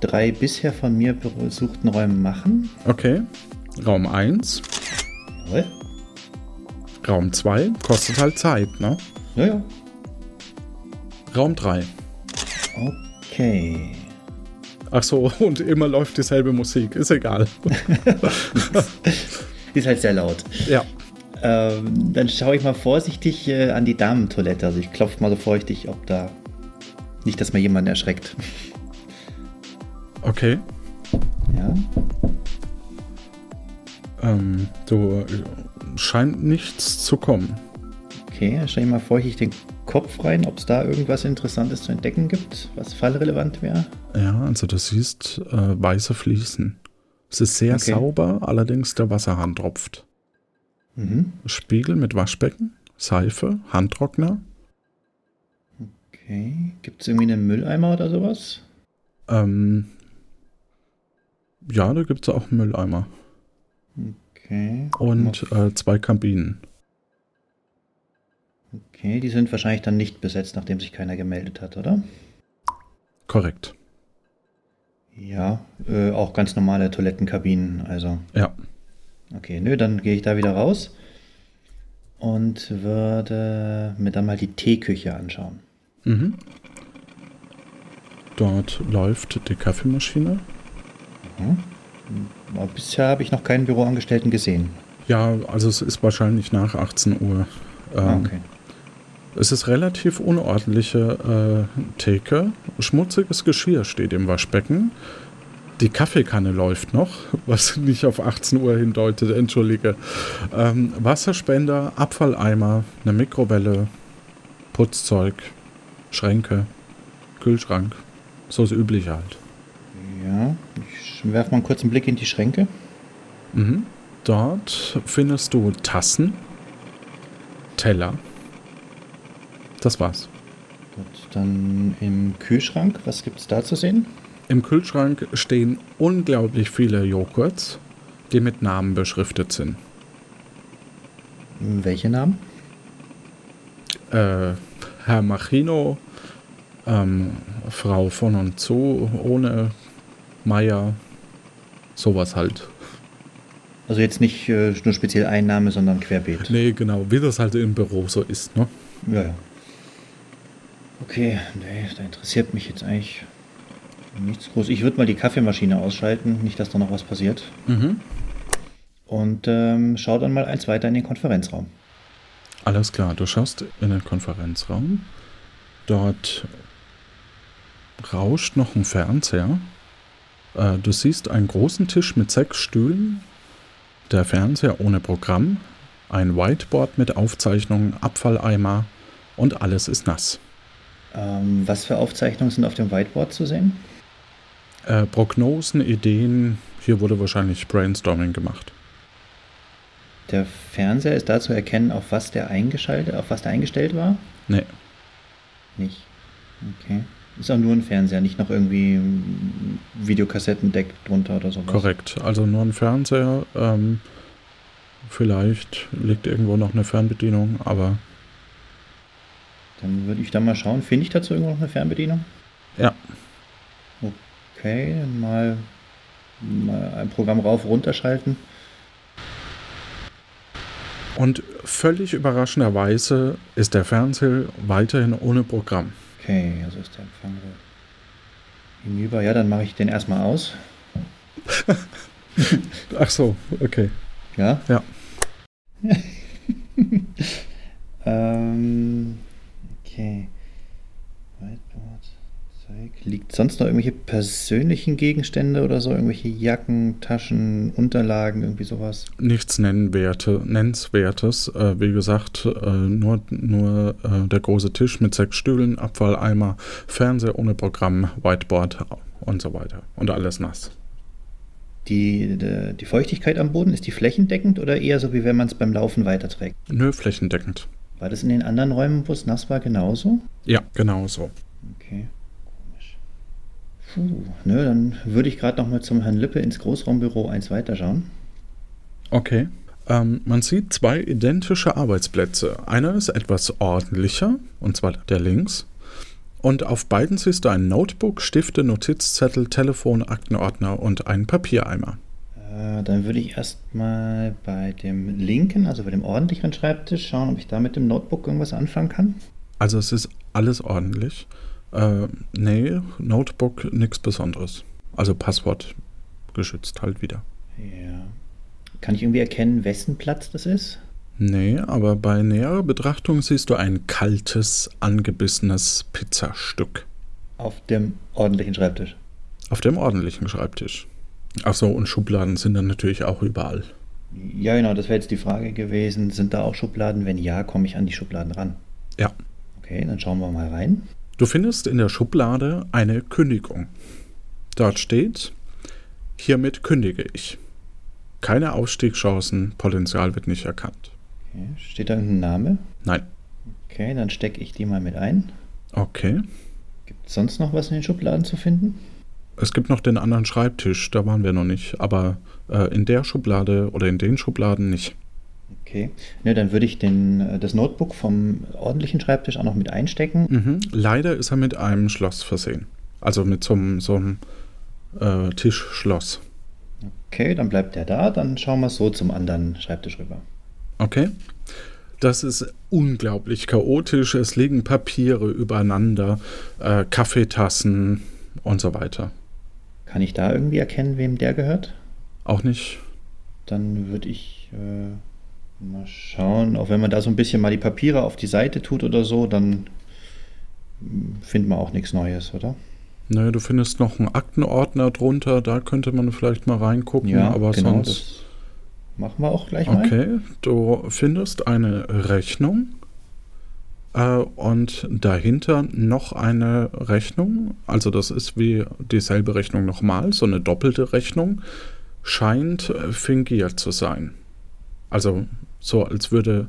drei bisher von mir besuchten Räumen machen. Okay. Raum 1, Jawohl. Raum 2, kostet halt Zeit, ne? Ja, ja. Raum 3. Okay. Ach so, und immer läuft dieselbe Musik, ist egal. Ist halt sehr laut. ja. Ähm, dann schaue ich mal vorsichtig äh, an die Damentoilette. Also ich klopfe mal so vorsichtig, ob da nicht, dass mir jemand erschreckt. Okay. Ja. Ähm, du äh, scheint nichts zu kommen. Okay, dann schaue ich mal vorsichtig den Kopf rein, ob es da irgendwas Interessantes zu entdecken gibt, was fallrelevant wäre. Ja, also du siehst äh, weiße Fliesen. Es ist sehr Okay. sauber, allerdings der Wasserhahn tropft. Mhm. Spiegel mit Waschbecken, Seife, Handtrockner. Okay. Gibt es irgendwie einen Mülleimer oder sowas? Ähm, ja, da gibt es auch einen Mülleimer. Okay. Und äh, zwei Kabinen. Okay, die sind wahrscheinlich dann nicht besetzt, nachdem sich keiner gemeldet hat, oder? Korrekt. Ja, äh, auch ganz normale Toilettenkabinen, also. Ja. Okay, nö, dann gehe ich da wieder raus und würde mir dann mal die Teeküche anschauen. Mhm. Dort läuft die Kaffeemaschine. Aber bisher habe ich noch keinen Büroangestellten gesehen. Ja, also es ist wahrscheinlich nach 18 Uhr. Ähm, okay. Es ist relativ unordentliche äh, Theke. Schmutziges Geschirr steht im Waschbecken. Die Kaffeekanne läuft noch, was nicht auf 18 Uhr hindeutet, entschuldige. Ähm, Wasserspender, Abfalleimer, eine Mikrowelle, Putzzeug, Schränke, Kühlschrank. So das Übliche halt. Ja, ich werfe mal einen kurzen Blick in die Schränke. Mhm. Dort findest du Tassen, Teller. Das war's. Gut, dann im Kühlschrank, was gibt es da zu sehen? Im Kühlschrank stehen unglaublich viele Joghurts, die mit Namen beschriftet sind. Welche Namen? Äh, Herr Machino, ähm, Frau von und zu, ohne Meier, sowas halt. Also jetzt nicht äh, nur speziell Einnahme, sondern querbeet. Nee, genau, wie das halt im Büro so ist, ne? Ja, ja. Okay, nee, da interessiert mich jetzt eigentlich nichts groß. Ich würde mal die Kaffeemaschine ausschalten, nicht, dass da noch was passiert. Mhm. Und ähm, schau dann mal eins weiter in den Konferenzraum. Alles klar, du schaust in den Konferenzraum. Dort rauscht noch ein Fernseher. Äh, du siehst einen großen Tisch mit sechs Stühlen, der Fernseher ohne Programm, ein Whiteboard mit Aufzeichnungen, Abfalleimer und alles ist nass. Ähm, was für Aufzeichnungen sind auf dem Whiteboard zu sehen? Äh, Prognosen, Ideen, hier wurde wahrscheinlich Brainstorming gemacht. Der Fernseher ist da zu erkennen, auf was der eingeschaltet, auf was der eingestellt war? Nee, Nicht. Okay. Ist auch nur ein Fernseher, nicht noch irgendwie ein Videokassettendeck drunter oder sowas. korrekt. Also nur ein Fernseher. Ähm, vielleicht liegt irgendwo noch eine Fernbedienung, aber Dann würde ich da mal schauen. Finde ich dazu irgendwo noch eine Fernbedienung? ja. Okay, mal, mal ein Programm rauf, runterschalten. Und völlig überraschenderweise ist der Fernseher weiterhin ohne Programm. Okay, also ist der Empfang so hinüber. Ja, dann mache ich den erstmal aus. Ach so, okay. Ja? Ja. ähm, okay. Zeig. Liegt sonst noch irgendwelche persönlichen Gegenstände oder so? Irgendwelche Jacken, Taschen, Unterlagen, irgendwie sowas? Nichts Nennwerte, Nennenswertes. Äh, wie gesagt, äh, nur, nur äh, der große Tisch mit sechs Stühlen, Abfalleimer, Fernseher ohne Programm, Whiteboard und so weiter. Und alles nass. Die, die, die Feuchtigkeit am Boden, ist die flächendeckend oder eher so, wie wenn man es beim Laufen weiterträgt? Nö, flächendeckend. War das in den anderen Räumen, wo es nass war, genauso? Ja, genau so. Okay. Puh, nö, dann würde ich gerade noch mal zum Herrn Lippe ins Großraumbüro 1 weiterschauen. Okay. Ähm, man sieht zwei identische Arbeitsplätze. Einer ist etwas ordentlicher, und zwar der links. Und auf beiden siehst du ein Notebook, Stifte, Notizzettel, Telefon, Aktenordner und einen Papiereimer. Äh, dann würde ich erstmal bei dem linken, also bei dem ordentlicheren Schreibtisch, schauen, ob ich da mit dem Notebook irgendwas anfangen kann. Also es ist alles ordentlich. Äh, nee, Notebook nichts Besonderes. Also Passwort geschützt halt wieder. Ja. Kann ich irgendwie erkennen, wessen Platz das ist? Nee, aber bei näherer Betrachtung siehst du ein kaltes, angebissenes Pizzastück. Auf dem ordentlichen Schreibtisch. Auf dem ordentlichen Schreibtisch. Achso, und Schubladen sind dann natürlich auch überall. Ja, genau, das wäre jetzt die Frage gewesen. Sind da auch Schubladen? Wenn ja, komme ich an die Schubladen ran. Ja. Okay, dann schauen wir mal rein. Du findest in der Schublade eine Kündigung. Dort steht, hiermit kündige ich. Keine Ausstiegschancen, Potenzial wird nicht erkannt. Okay. Steht da irgendein Name? Nein. Okay, dann stecke ich die mal mit ein. Okay. Gibt es sonst noch was in den Schubladen zu finden? Es gibt noch den anderen Schreibtisch, da waren wir noch nicht, aber äh, in der Schublade oder in den Schubladen nicht. Okay. Ne, dann würde ich den, äh, das Notebook vom ordentlichen Schreibtisch auch noch mit einstecken. Mhm. Leider ist er mit einem Schloss versehen. Also mit so einem, so einem äh, Tischschloss. Okay, dann bleibt der da. Dann schauen wir so zum anderen Schreibtisch rüber. Okay. Das ist unglaublich chaotisch. Es liegen Papiere übereinander, äh, Kaffeetassen und so weiter. Kann ich da irgendwie erkennen, wem der gehört? Auch nicht. dann würde ich äh, mal schauen, auch wenn man da so ein bisschen mal die Papiere auf die Seite tut oder so, dann hm, findet man auch nichts Neues, oder? Naja, du findest noch einen Aktenordner drunter, da könnte man vielleicht mal reingucken, Ja, aber genau, sonst. das machen wir auch gleich mal. Okay, du findest eine Rechnung äh, und dahinter noch eine Rechnung. Also das ist wie dieselbe Rechnung nochmal, so eine doppelte Rechnung. Scheint äh, fingiert zu sein. Also so, als würde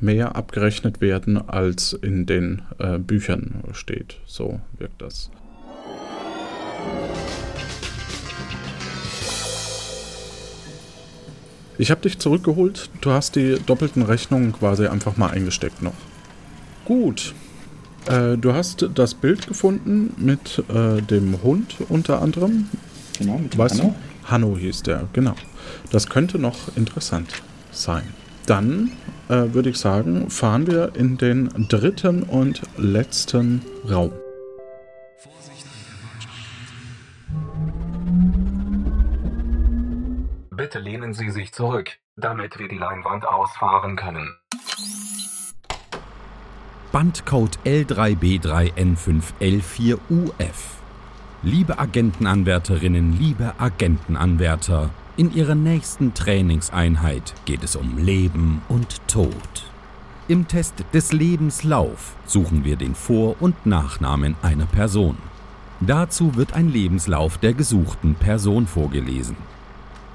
mehr abgerechnet werden, als in den äh, Büchern steht. So wirkt das. Ich habe dich zurückgeholt. Du hast die doppelten Rechnungen quasi einfach mal eingesteckt noch. Gut. Äh, du hast das Bild gefunden mit äh, dem Hund unter anderem. Genau, mit dem Weißt Hanno. du? Hanno hieß der, genau. Das könnte noch interessant sein. Dann äh, würde ich sagen, fahren wir in den dritten und letzten Raum. Bitte lehnen Sie sich zurück, damit wir die Leinwand ausfahren können. Bandcode L3B3N5L4UF. Liebe Agentenanwärterinnen, liebe Agentenanwärter, in Ihrer nächsten Trainingseinheit geht es um Leben und Tod. Im Test des Lebenslauf suchen wir den Vor- und Nachnamen einer Person. Dazu wird ein Lebenslauf der gesuchten Person vorgelesen.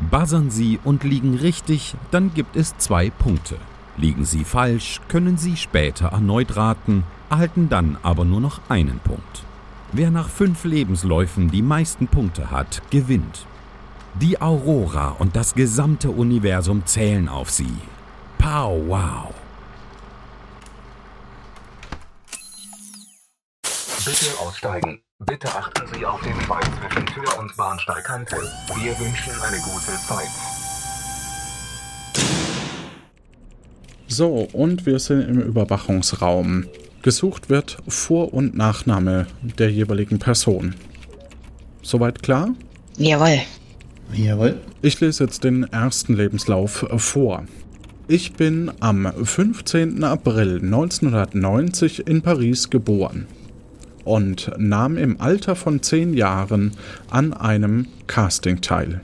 Buzzern Sie und liegen richtig, dann gibt es zwei Punkte. Liegen Sie falsch, können Sie später erneut raten, erhalten dann aber nur noch einen Punkt. Wer nach fünf Lebensläufen die meisten Punkte hat, gewinnt. Die Aurora und das gesamte Universum zählen auf Sie. Pow wow! Bitte aussteigen. Bitte achten Sie auf den Schweig zwischen Tür und Bahnsteigkante. Wir wünschen eine gute Zeit. So, und wir sind im Überwachungsraum. Gesucht wird Vor- und Nachname der jeweiligen Person. Soweit klar? Jawohl. Jawohl. Ich lese jetzt den ersten Lebenslauf vor. Ich bin am 15. April 1990 in Paris geboren und nahm im Alter von 10 Jahren an einem Casting teil.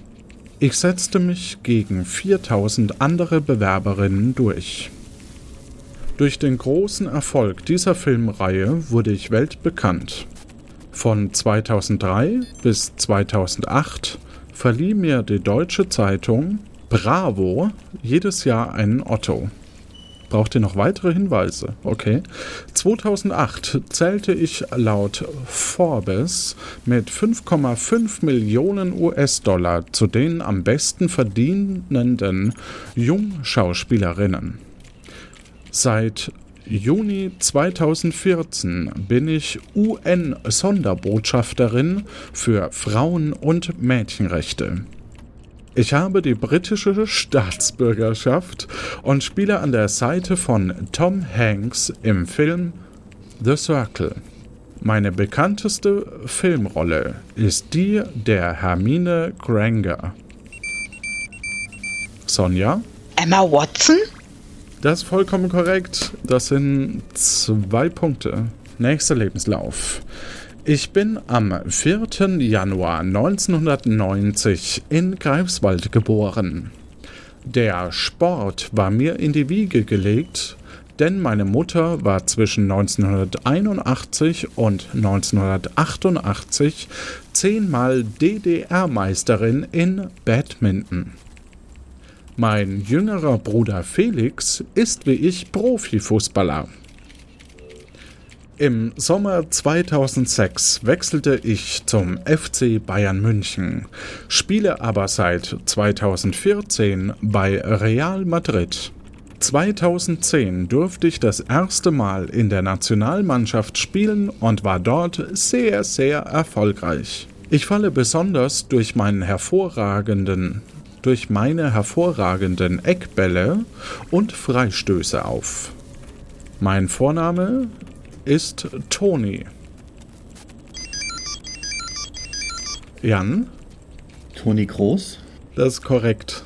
Ich setzte mich gegen 4000 andere Bewerberinnen durch. Durch den großen Erfolg dieser Filmreihe wurde ich weltbekannt. Von 2003 bis 2008 verlieh mir die deutsche Zeitung Bravo jedes Jahr einen Otto. Braucht ihr noch weitere Hinweise? Okay. 2008 zählte ich laut Forbes mit 5,5 Millionen US-Dollar zu den am besten verdienenden Jungschauspielerinnen. Seit Juni 2014 bin ich UN-Sonderbotschafterin für Frauen- und Mädchenrechte. Ich habe die britische Staatsbürgerschaft und spiele an der Seite von Tom Hanks im Film The Circle. Meine bekannteste Filmrolle ist die der Hermine Granger. Sonja? Emma Watson? Das ist vollkommen korrekt. Das sind zwei Punkte. Nächster Lebenslauf. Ich bin am 4. Januar 1990 in Greifswald geboren. Der Sport war mir in die Wiege gelegt, denn meine Mutter war zwischen 1981 und 1988 zehnmal DDR-Meisterin in Badminton. Mein jüngerer Bruder Felix ist wie ich Profifußballer. Im Sommer 2006 wechselte ich zum FC Bayern München, spiele aber seit 2014 bei Real Madrid. 2010 durfte ich das erste Mal in der Nationalmannschaft spielen und war dort sehr, sehr erfolgreich. Ich falle besonders durch meinen hervorragenden durch meine hervorragenden Eckbälle und Freistöße auf. Mein Vorname ist Toni. Jan? Toni Groß? Das ist korrekt.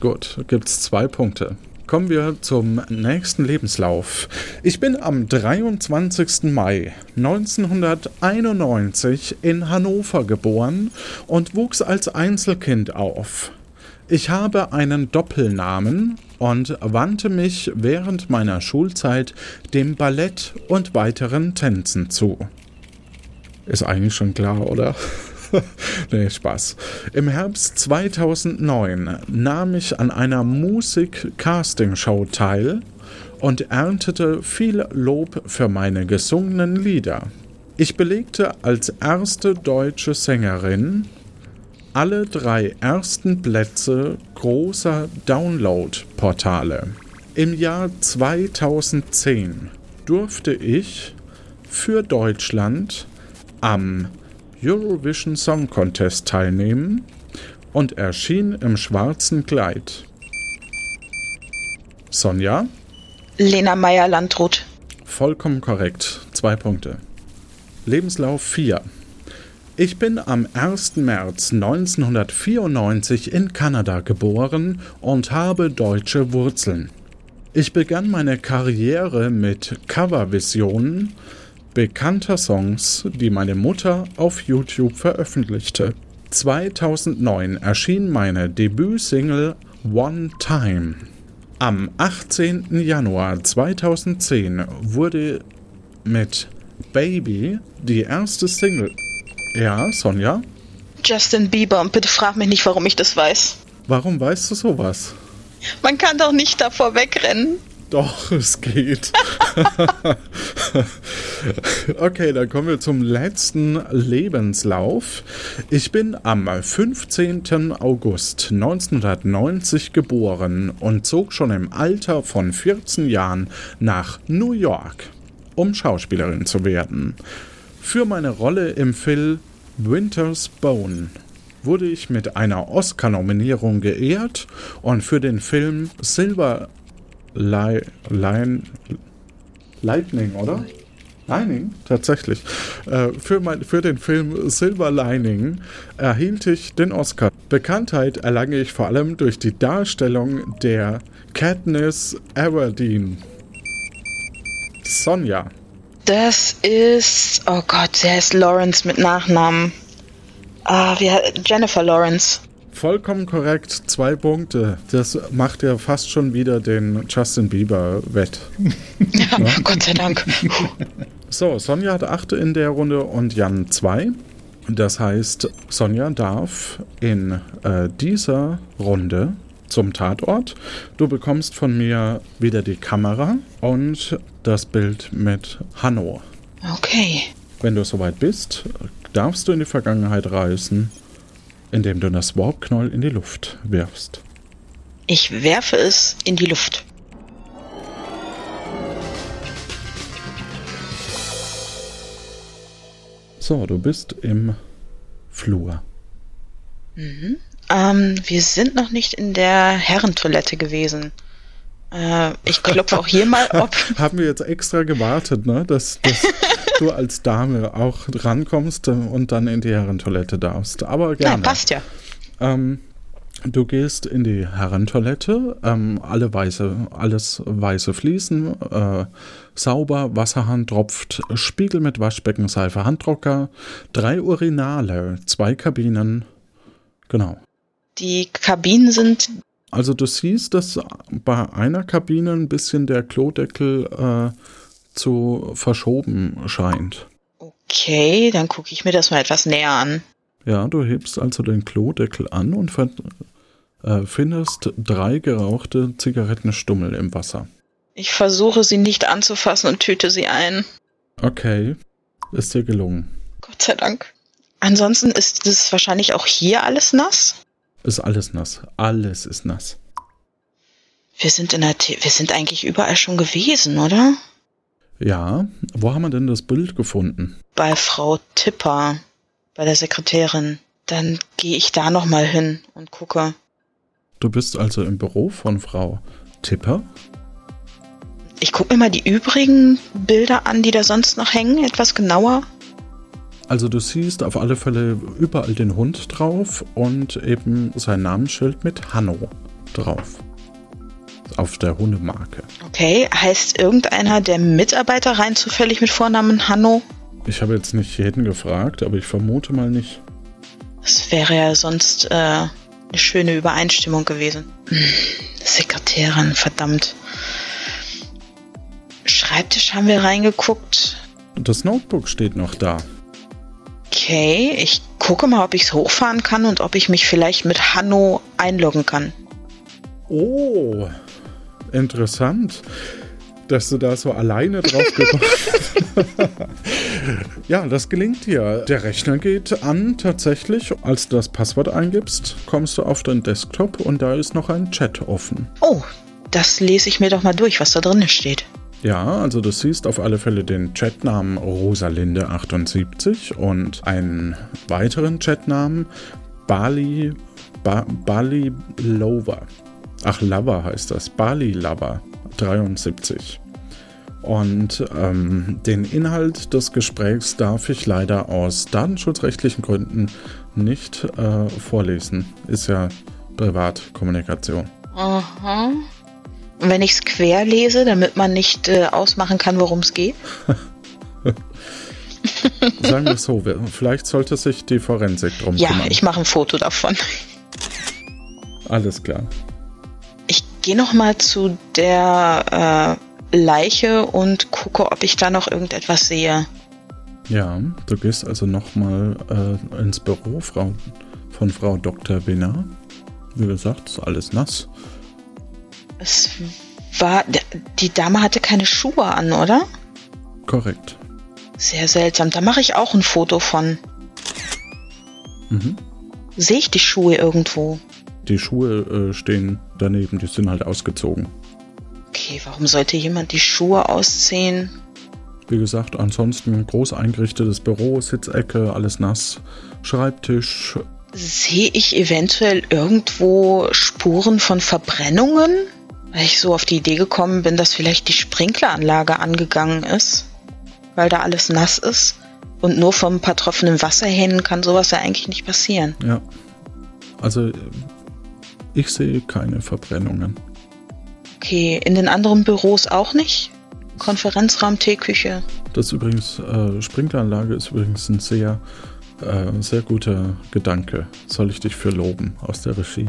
Gut, gibt's zwei Punkte. Kommen wir zum nächsten Lebenslauf. Ich bin am 23. Mai 1991 in Hannover geboren und wuchs als Einzelkind auf. Ich habe einen Doppelnamen und wandte mich während meiner Schulzeit dem Ballett und weiteren Tänzen zu. Ist eigentlich schon klar, oder? nee, Spaß. Im Herbst 2009 nahm ich an einer Musik-Casting-Show teil und erntete viel Lob für meine gesungenen Lieder. Ich belegte als erste deutsche Sängerin alle drei ersten Plätze großer Download-Portale. Im Jahr 2010 durfte ich für Deutschland am Eurovision Song Contest teilnehmen und erschien im schwarzen Kleid. Sonja? Lena Meyer-Landrut. Vollkommen korrekt. Zwei Punkte. Lebenslauf 4. Ich bin am 1. März 1994 in Kanada geboren und habe deutsche Wurzeln. Ich begann meine Karriere mit Covervisionen bekannter Songs, die meine Mutter auf YouTube veröffentlichte. 2009 erschien meine Debütsingle One Time. Am 18. Januar 2010 wurde mit Baby die erste Single. Ja, Sonja? Justin Bieber und bitte frag mich nicht, warum ich das weiß. Warum weißt du sowas? Man kann doch nicht davor wegrennen. Doch, es geht. okay, dann kommen wir zum letzten Lebenslauf. Ich bin am 15. August 1990 geboren und zog schon im Alter von 14 Jahren nach New York, um Schauspielerin zu werden. Für meine Rolle im Film Winter's Bone wurde ich mit einer Oscar-Nominierung geehrt und für den Film Silver Li Line Lightning, oder? Lining, tatsächlich. Äh, für, mein, für den Film Silver Lining erhielt ich den Oscar. Bekanntheit erlange ich vor allem durch die Darstellung der Katniss Everdeen. Sonja. Das ist. Oh Gott, der ist Lawrence mit Nachnamen. Ah, wie, Jennifer Lawrence. Vollkommen korrekt, zwei Punkte. Das macht ja fast schon wieder den Justin Bieber wett. ja, ja, Gott sei Dank. so, Sonja hat acht in der Runde und Jan zwei. Das heißt, Sonja darf in äh, dieser Runde zum Tatort. Du bekommst von mir wieder die Kamera und das Bild mit Hanno. Okay. Wenn du soweit bist, darfst du in die Vergangenheit reisen indem du das Warp-Knoll in die Luft wirfst. Ich werfe es in die Luft. So, du bist im Flur. Mhm. Ähm, wir sind noch nicht in der Herrentoilette gewesen. Äh, ich klopfe auch hier mal ob. Haben wir jetzt extra gewartet, ne? Dass, dass du als Dame auch rankommst und dann in die Herrentoilette darfst. Aber gerne. Nein, passt ja. Ähm, du gehst in die Herrentoilette, ähm, alle weiße, alles weiße Fliesen, äh, sauber, Wasserhahn tropft, Spiegel mit Waschbecken, Seife, Handtrocker, drei Urinale, zwei Kabinen. Genau. Die Kabinen sind also du siehst, dass bei einer Kabine ein bisschen der Klodeckel äh, zu verschoben scheint. Okay, dann gucke ich mir das mal etwas näher an. Ja, du hebst also den Klodeckel an und äh, findest drei gerauchte Zigarettenstummel im Wasser. Ich versuche sie nicht anzufassen und tüte sie ein. Okay, ist dir gelungen. Gott sei Dank. Ansonsten ist es wahrscheinlich auch hier alles nass. Ist alles nass. Alles ist nass. Wir sind in der T wir sind eigentlich überall schon gewesen, oder? Ja. Wo haben wir denn das Bild gefunden? Bei Frau Tipper, bei der Sekretärin. Dann gehe ich da noch mal hin und gucke. Du bist also im Büro von Frau Tipper? Ich gucke mir mal die übrigen Bilder an, die da sonst noch hängen, etwas genauer. Also du siehst auf alle Fälle überall den Hund drauf und eben sein Namensschild mit Hanno. drauf. Auf der Hundemarke. Okay, heißt irgendeiner der Mitarbeiter rein zufällig mit Vornamen Hanno? Ich habe jetzt nicht jeden gefragt, aber ich vermute mal nicht. Das wäre ja sonst äh, eine schöne Übereinstimmung gewesen. Hm, Sekretärin, verdammt. Schreibtisch haben wir reingeguckt. Das Notebook steht noch da. Okay, ich gucke mal, ob ich es hochfahren kann und ob ich mich vielleicht mit Hanno einloggen kann. Oh, interessant, dass du da so alleine drauf gekommen bist. ja, das gelingt dir. Der Rechner geht an tatsächlich. Als du das Passwort eingibst, kommst du auf deinen Desktop und da ist noch ein Chat offen. Oh, das lese ich mir doch mal durch, was da drin steht. Ja, also du siehst auf alle Fälle den Chatnamen Rosalinde78 und einen weiteren Chatnamen Bali, ba, Bali Lover. Ach, Lover heißt das. Bali Lover 73. Und ähm, den Inhalt des Gesprächs darf ich leider aus datenschutzrechtlichen Gründen nicht äh, vorlesen. Ist ja Privatkommunikation. Aha. Und wenn ich es quer lese, damit man nicht äh, ausmachen kann, worum es geht? Sagen wir es so, vielleicht sollte sich die Forensik drum ja, kümmern. Ja, ich mache ein Foto davon. Alles klar. Ich gehe noch mal zu der äh, Leiche und gucke, ob ich da noch irgendetwas sehe. Ja, du gehst also noch mal äh, ins Büro Frau, von Frau Dr. Winner. Wie gesagt, ist alles nass. Es war. Die Dame hatte keine Schuhe an, oder? Korrekt. Sehr seltsam. Da mache ich auch ein Foto von. Mhm. Sehe ich die Schuhe irgendwo? Die Schuhe äh, stehen daneben, die sind halt ausgezogen. Okay, warum sollte jemand die Schuhe ausziehen? Wie gesagt, ansonsten groß eingerichtetes Büro, Sitzecke, alles nass, Schreibtisch. Sehe ich eventuell irgendwo Spuren von Verbrennungen? Weil ich so auf die Idee gekommen bin, dass vielleicht die Sprinkleranlage angegangen ist, weil da alles nass ist. Und nur vom paar Tropfen Wasserhähnen kann sowas ja eigentlich nicht passieren. Ja. Also ich sehe keine Verbrennungen. Okay, in den anderen Büros auch nicht? Konferenzraum, Teeküche. Das ist übrigens, äh, Sprinkleranlage ist übrigens ein sehr, äh, sehr guter Gedanke. Soll ich dich für loben aus der Regie.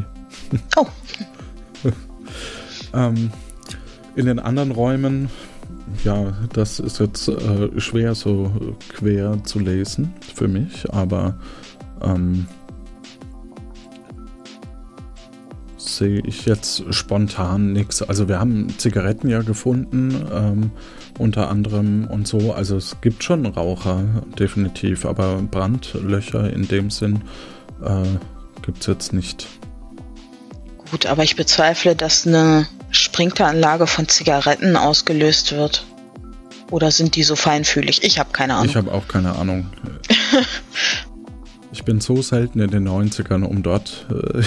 Oh. Ähm, in den anderen Räumen, ja, das ist jetzt äh, schwer so quer zu lesen für mich, aber ähm, sehe ich jetzt spontan nichts. Also wir haben Zigaretten ja gefunden, ähm, unter anderem und so. Also es gibt schon Raucher, definitiv, aber Brandlöcher in dem Sinn äh, gibt es jetzt nicht. Gut, aber ich bezweifle, dass eine Sprinkleranlage von Zigaretten ausgelöst wird. Oder sind die so feinfühlig? Ich habe keine Ahnung. Ich habe auch keine Ahnung. ich bin so selten in den 90ern, um dort. Äh,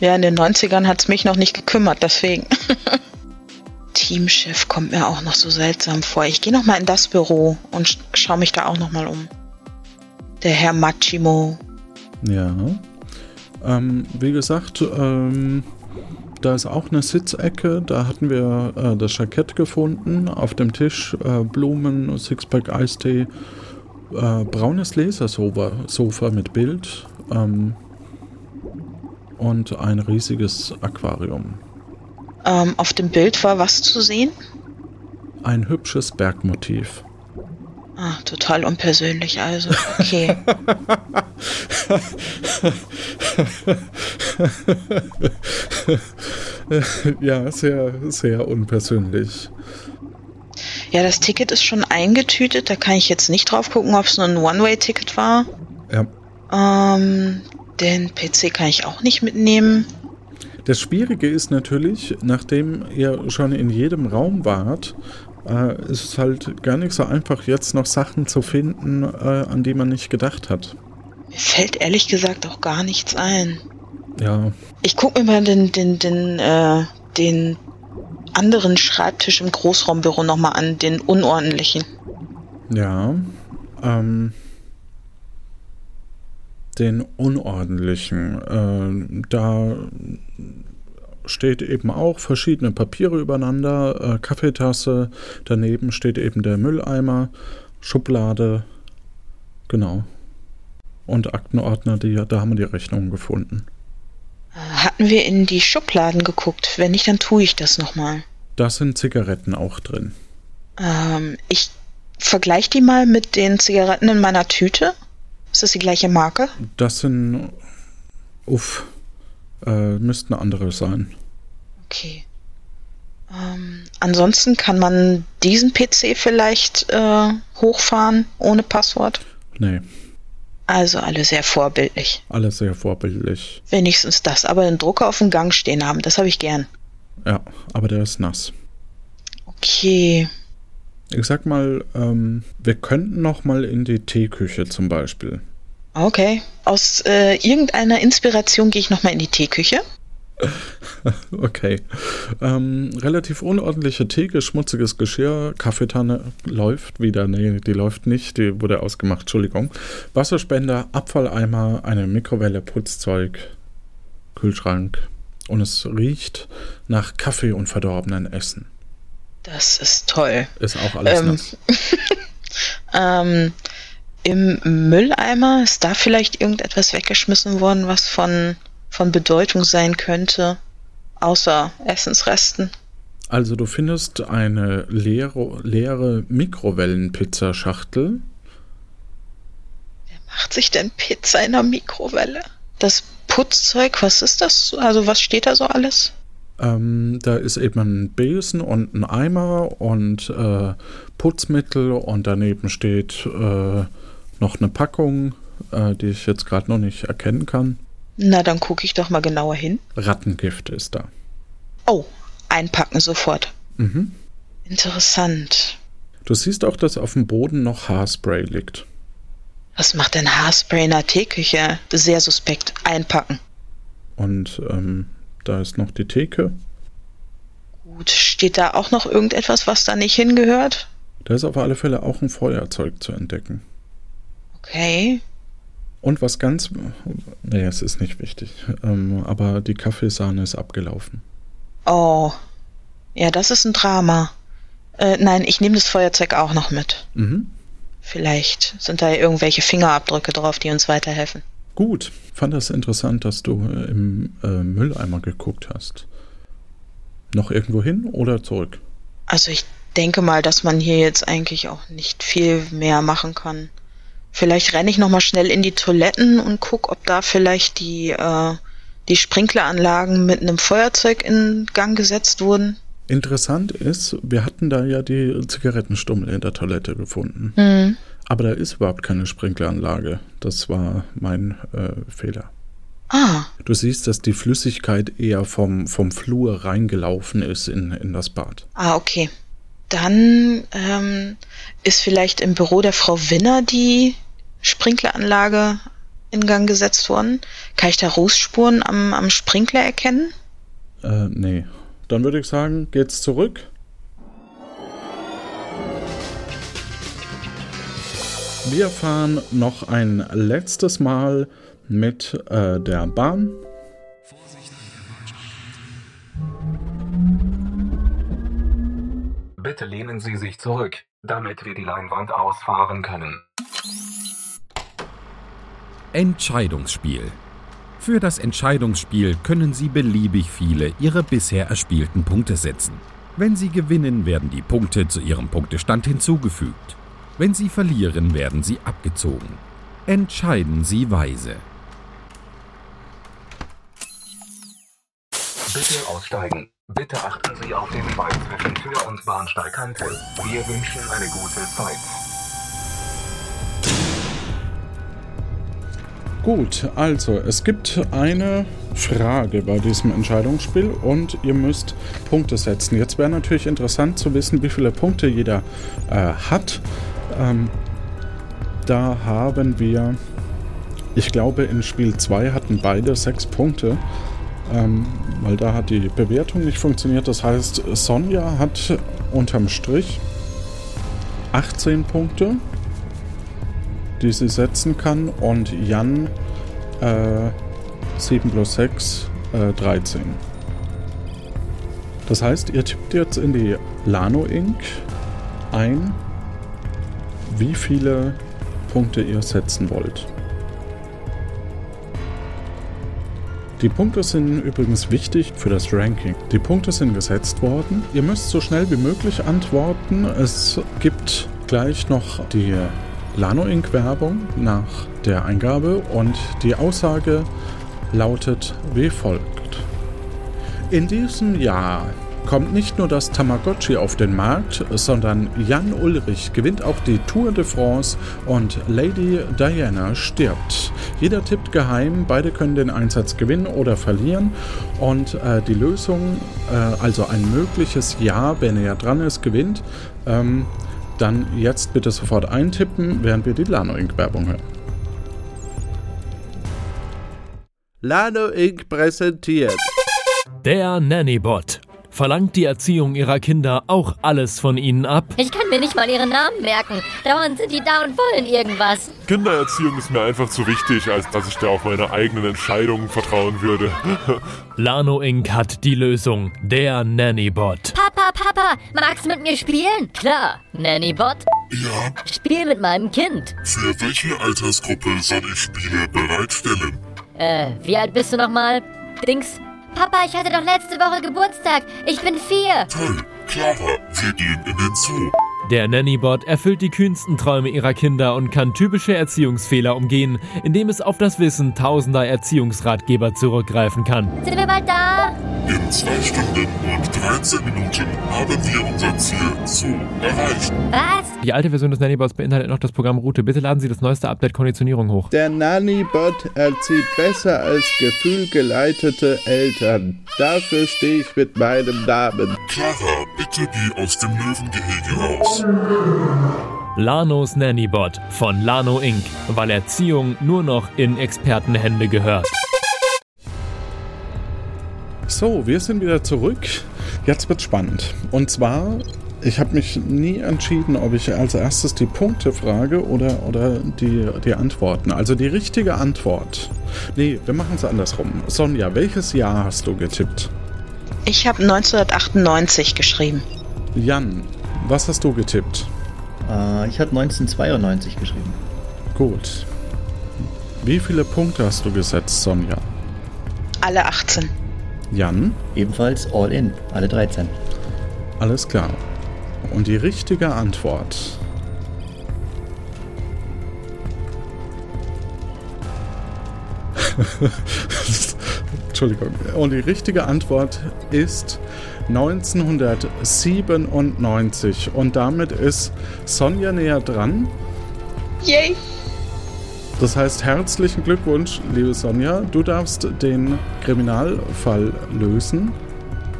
ja, in den 90ern hat es mich noch nicht gekümmert, deswegen. Teamchef kommt mir auch noch so seltsam vor. Ich gehe nochmal in das Büro und schaue mich da auch nochmal um. Der Herr Machimo. Ja. Ähm, wie gesagt, ähm, da ist auch eine Sitzecke. Da hatten wir äh, das Jackett gefunden. Auf dem Tisch äh, Blumen, Sixpack Eistee, äh, braunes Lasersofa Sofa mit Bild ähm, und ein riesiges Aquarium. Ähm, auf dem Bild war was zu sehen? Ein hübsches Bergmotiv. Ah, total unpersönlich also. Okay. ja, sehr, sehr unpersönlich. Ja, das Ticket ist schon eingetütet. Da kann ich jetzt nicht drauf gucken, ob es nur ein One-Way-Ticket war. Ja. Ähm, den PC kann ich auch nicht mitnehmen. Das Schwierige ist natürlich, nachdem ihr schon in jedem Raum wart, äh, ist es halt gar nicht so einfach, jetzt noch Sachen zu finden, äh, an die man nicht gedacht hat. Mir fällt ehrlich gesagt auch gar nichts ein. Ja. Ich gucke mir mal den, den, den, äh, den anderen Schreibtisch im Großraumbüro nochmal an, den unordentlichen. Ja. Ähm. den unordentlichen. Äh, da steht eben auch verschiedene Papiere übereinander, äh, Kaffeetasse, daneben steht eben der Mülleimer, Schublade, genau. Und Aktenordner, die, da haben wir die Rechnungen gefunden. Hatten wir in die Schubladen geguckt? Wenn nicht, dann tue ich das nochmal. Da sind Zigaretten auch drin. Ähm, ich vergleiche die mal mit den Zigaretten in meiner Tüte. Ist das die gleiche Marke? Das sind. Uff. Äh, müssten andere sein. Okay. Ähm, ansonsten kann man diesen PC vielleicht äh, hochfahren ohne Passwort? Nee. Also alle sehr vorbildlich. Alle sehr vorbildlich. Wenigstens das, aber den Drucker auf dem Gang stehen haben, das habe ich gern. Ja, aber der ist nass. Okay. Ich sag mal, ähm, wir könnten noch mal in die Teeküche zum Beispiel. Okay. Aus äh, irgendeiner Inspiration gehe ich noch mal in die Teeküche. okay. Ähm, relativ unordentliche Theke, schmutziges Geschirr, Kaffeetanne läuft wieder. Nee, die läuft nicht, die wurde ausgemacht, Entschuldigung. Wasserspender, Abfalleimer, eine Mikrowelle, Putzzeug, Kühlschrank. Und es riecht nach Kaffee und verdorbenen Essen. Das ist toll. Ist auch alles ähm, nass. ähm, Im Mülleimer ist da vielleicht irgendetwas weggeschmissen worden, was von, von Bedeutung sein könnte, außer Essensresten. Also du findest eine leere, leere Mikrowellenpizzaschachtel. Wer macht sich denn Pizza in der Mikrowelle? Das Putzzeug, was ist das? Also was steht da so alles? Ähm, da ist eben ein Besen und ein Eimer und äh, Putzmittel und daneben steht äh, noch eine Packung, äh, die ich jetzt gerade noch nicht erkennen kann. Na, dann gucke ich doch mal genauer hin. Rattengift ist da. Oh, einpacken sofort. Mhm. Interessant. Du siehst auch, dass auf dem Boden noch Haarspray liegt. Was macht denn Haarspray in der Teeküche? Sehr suspekt. Einpacken. Und ähm, da ist noch die Theke. Gut, steht da auch noch irgendetwas, was da nicht hingehört? Da ist auf alle Fälle auch ein Feuerzeug zu entdecken. Okay. Und was ganz. Nee, es ist nicht wichtig. Ähm, aber die Kaffeesahne ist abgelaufen. Oh. Ja, das ist ein Drama. Äh, nein, ich nehme das Feuerzeug auch noch mit. Mhm. Vielleicht sind da irgendwelche Fingerabdrücke drauf, die uns weiterhelfen. Gut, fand das interessant, dass du äh, im äh, Mülleimer geguckt hast. Noch irgendwo hin oder zurück? Also ich denke mal, dass man hier jetzt eigentlich auch nicht viel mehr machen kann. Vielleicht renne ich nochmal schnell in die Toiletten und gucke, ob da vielleicht die, äh, die Sprinkleranlagen mit einem Feuerzeug in Gang gesetzt wurden. Interessant ist, wir hatten da ja die Zigarettenstummel in der Toilette gefunden. Mhm. Aber da ist überhaupt keine Sprinkleranlage. Das war mein äh, Fehler. Ah. Du siehst, dass die Flüssigkeit eher vom, vom Flur reingelaufen ist in, in das Bad. Ah, okay. Dann ähm, ist vielleicht im Büro der Frau Winner die Sprinkleranlage in Gang gesetzt worden. Kann ich da Rußspuren am, am Sprinkler erkennen? Äh, nee. Dann würde ich sagen, geht's zurück. Wir fahren noch ein letztes Mal mit äh, der Bahn. Bitte lehnen Sie sich zurück, damit wir die Leinwand ausfahren können. Entscheidungsspiel. Für das Entscheidungsspiel können Sie beliebig viele Ihrer bisher erspielten Punkte setzen. Wenn Sie gewinnen, werden die Punkte zu Ihrem Punktestand hinzugefügt. Wenn Sie verlieren, werden Sie abgezogen. Entscheiden Sie weise. Bitte aussteigen. Bitte achten Sie auf den Spalt zwischen Tür und Bahnsteigkante. Wir wünschen eine gute Zeit. Gut, also es gibt eine Frage bei diesem Entscheidungsspiel und ihr müsst Punkte setzen. Jetzt wäre natürlich interessant zu wissen, wie viele Punkte jeder äh, hat. Ähm, da haben wir, ich glaube, in Spiel 2 hatten beide 6 Punkte, ähm, weil da hat die Bewertung nicht funktioniert. Das heißt, Sonja hat unterm Strich 18 Punkte, die sie setzen kann, und Jan Äh, 7 plus 6, äh, 13. Das heißt, ihr tippt jetzt in die Lano Inc. ein, wie viele Punkte ihr setzen wollt. Die Punkte sind übrigens wichtig für das Ranking. Die Punkte sind gesetzt worden. Ihr müsst so schnell wie möglich antworten. Es gibt gleich noch die Lano Inc. Werbung nach der Eingabe und die Aussage lautet wie folgt. In diesem Jahr kommt nicht nur das Tamagotchi auf den Markt, sondern Jan Ulrich gewinnt auch die Tour de France und Lady Diana stirbt. Jeder tippt geheim, beide können den Einsatz gewinnen oder verlieren und äh, die Lösung, äh, also ein mögliches Ja, wer näher dran ist, gewinnt. Ähm, dann jetzt bitte sofort eintippen, während wir die Lano Inc. Werbung hören. Lano Inc. präsentiert. Der Nannybot verlangt die Erziehung ihrer Kinder auch alles von ihnen ab. Ich kann mir nicht mal ihren Namen merken. Dauernd sind die da und wollen irgendwas. Kindererziehung ist mir einfach zu wichtig, als dass ich da auf meine eigenen Entscheidungen vertrauen würde. Lano Inc. hat die Lösung. Der Nannybot. Papa, Papa, magst du mit mir spielen? Klar, Nannybot. Ja. Spiel mit meinem Kind. Für welche Altersgruppe soll ich Spiele bereitstellen? Äh, wie alt bist du nochmal? Dings? Papa, ich hatte doch letzte Woche Geburtstag. Ich bin vier. Toll. Clara, wir gehen in den Zoo. Der Nannybot erfüllt die kühnsten Träume ihrer Kinder und kann typische Erziehungsfehler umgehen, indem es auf das Wissen tausender Erziehungsratgeber zurückgreifen kann. Sind wir bald da? In zwei Stunden und 13 Minuten haben wir unser Ziel Zoo erreicht. Was? Die alte Version des Nannybots beinhaltet noch das Programm Route. Bitte laden Sie das neueste Update Konditionierung hoch. Der Nannybot erzieht besser als gefühlgeleitete Eltern. Dafür stehe ich mit meinem Namen. Clara, bitte geh aus dem Löwengehege raus. Lanos Nannybot von Lano Inc., weil Erziehung nur noch in Expertenhände gehört. So, wir sind wieder zurück. Jetzt wird's spannend. Und zwar, ich habe mich nie entschieden, ob ich als erstes die Punkte frage oder, oder die, die Antworten. Also die richtige Antwort. Nee, wir machen es andersrum. Sonja, welches Jahr hast du getippt? Ich habe 1998 geschrieben. Jan, was hast du getippt? Äh, ich habe 1992 geschrieben. Gut. Wie viele Punkte hast du gesetzt, Sonja? Alle 18. Jan? Ebenfalls all in, alle 13. Alles klar. Und die richtige Antwort. Entschuldigung. Und die richtige Antwort ist 1997. Und damit ist Sonja näher dran. Yay! Das heißt, herzlichen Glückwunsch, liebe Sonja. Du darfst den Kriminalfall lösen.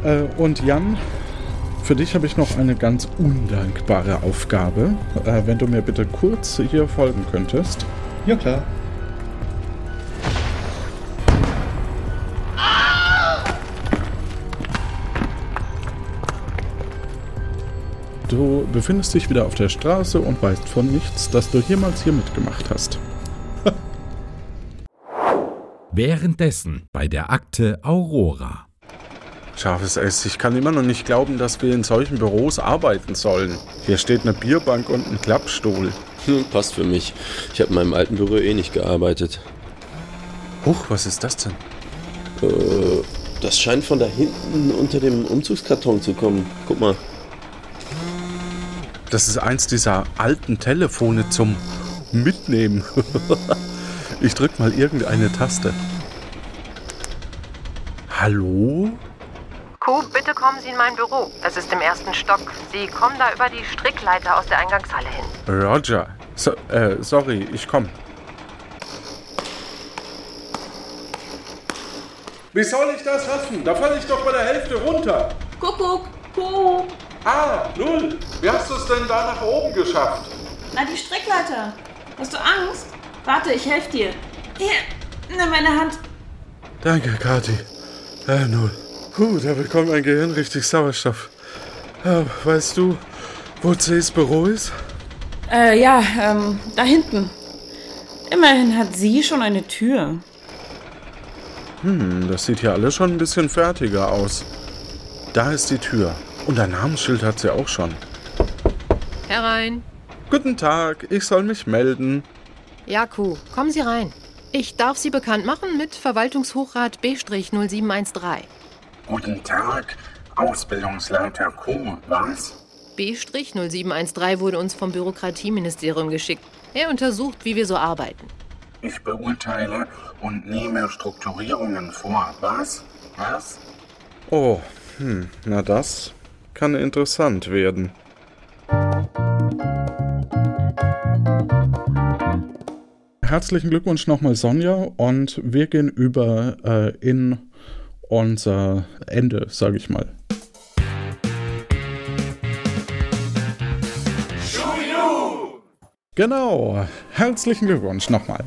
Äh, und Jan, für dich habe ich noch eine ganz undankbare Aufgabe. Äh, wenn du mir bitte kurz hier folgen könntest. Ja, klar. Du befindest dich wieder auf der Straße und weißt von nichts, dass du jemals hier mitgemacht hast. Währenddessen bei der Akte Aurora. Scharfes S, ich kann immer noch nicht glauben, dass wir in solchen Büros arbeiten sollen. Hier steht eine Bierbank und ein Klappstuhl. Hm, passt für mich. Ich habe in meinem alten Büro eh nicht gearbeitet. Huch, was ist das denn? Äh, das scheint von da hinten unter dem Umzugskarton zu kommen. Guck mal. Das ist eins dieser alten Telefone zum Mitnehmen. ich drück mal irgendeine Taste. Hallo? Kuh, bitte kommen Sie in mein Büro. Es ist im ersten Stock. Sie kommen da über die Strickleiter aus der Eingangshalle hin. Roger. So, äh, sorry, ich komm. Wie soll ich das schaffen? Da falle ich doch bei der Hälfte runter. Kuckuck, Kuh. Ah, null. Wie hast du es denn da nach oben geschafft? Na, die Strickleiter. Hast du Angst? Warte, ich helfe dir. Hier, nimm meine Hand. Danke, Kathi. Äh, null. Puh, da bekommt mein Gehirn richtig Sauerstoff. Äh, weißt du, wo C's Büro ist? Äh, ja, ähm, da hinten. Immerhin hat sie schon eine Tür. Hm, das sieht hier alles schon ein bisschen fertiger aus. Da ist die Tür. Und ein Namensschild hat sie auch schon. Herein. Guten Tag, ich soll mich melden. Jaku, kommen Sie rein. Ich darf Sie bekannt machen mit Verwaltungshochrat B-0713. Guten Tag, Ausbildungsleiter Q, was? B-0713 wurde uns vom Bürokratieministerium geschickt. Er untersucht, wie wir so arbeiten. Ich beurteile und nehme Strukturierungen vor, was? Was? Oh, hm, na das kann interessant werden. Herzlichen Glückwunsch nochmal, Sonja, und wir gehen über äh, in unser Ende, sage ich mal. Genau, herzlichen Glückwunsch nochmal.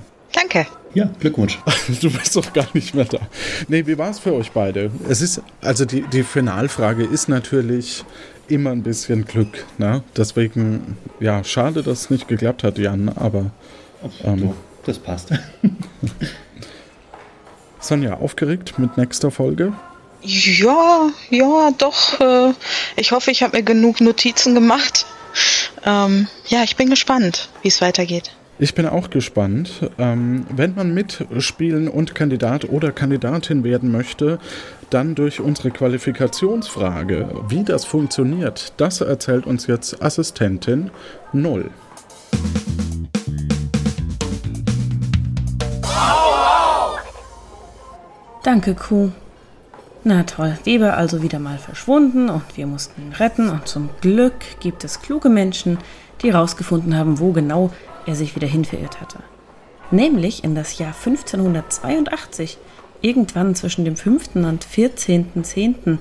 Danke. Ja, Glückwunsch. Du bist doch gar nicht mehr da. Nee, wie war es für euch beide? Es ist, also die, die Finalfrage ist natürlich immer ein bisschen Glück. Ne? Deswegen, ja, schade, dass es nicht geklappt hat, Jan, aber. Ähm, das passt. Sonja, aufgeregt mit nächster Folge? Ja, ja, doch. Äh, ich hoffe, ich habe mir genug Notizen gemacht. Ähm, ja, ich bin gespannt, wie es weitergeht. Ich bin auch gespannt. Ähm, wenn man mitspielen und Kandidat oder Kandidatin werden möchte, dann durch unsere Qualifikationsfrage. Wie das funktioniert, das erzählt uns jetzt Assistentin Null. Danke, Kuh. Na toll, Weber also wieder mal verschwunden und wir mussten ihn retten und zum Glück gibt es kluge Menschen, die herausgefunden haben, wo genau er sich wieder hinverirrt hatte. Nämlich in das Jahr 1582, irgendwann zwischen dem 5. und 14.10.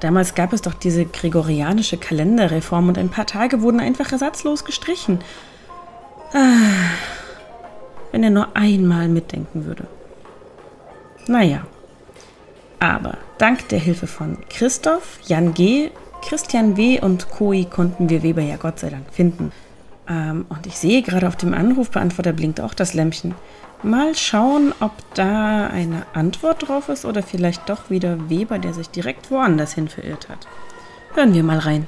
Damals gab es doch diese gregorianische Kalenderreform und ein paar Tage wurden einfach ersatzlos gestrichen. Ah, wenn er nur einmal mitdenken würde. Naja. Aber dank der Hilfe von Christoph, Jan G., Christian W. und Koi konnten wir Weber ja Gott sei Dank finden. Ähm, und ich sehe gerade auf dem Anrufbeantworter blinkt auch das Lämpchen. Mal schauen, ob da eine Antwort drauf ist oder vielleicht doch wieder Weber, der sich direkt woanders hin verirrt hat. Hören wir mal rein.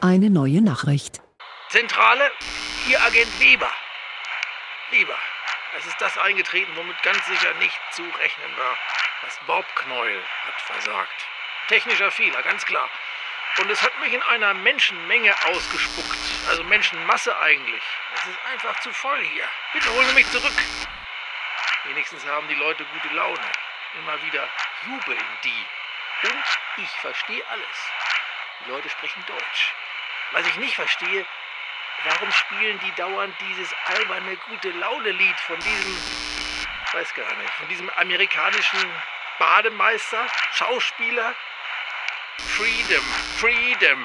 Eine neue Nachricht. Zentrale, hier Agent Weber. Weber, es ist das eingetreten, womit ganz sicher nicht zu rechnen war. Das Bobknäuel hat versagt. Technischer Fehler, ganz klar. Und es hat mich in einer Menschenmenge ausgespuckt. Also Menschenmasse eigentlich. Es ist einfach zu voll hier. Bitte holen Sie mich zurück. Wenigstens haben die Leute gute Laune. Immer wieder jubeln die. Und ich verstehe alles. Die Leute sprechen Deutsch. Was ich nicht verstehe, warum spielen die dauernd dieses alberne gute Laune-Lied von diesem, weiß gar nicht, von diesem amerikanischen Bademeister, Schauspieler, Freedom, Freedom.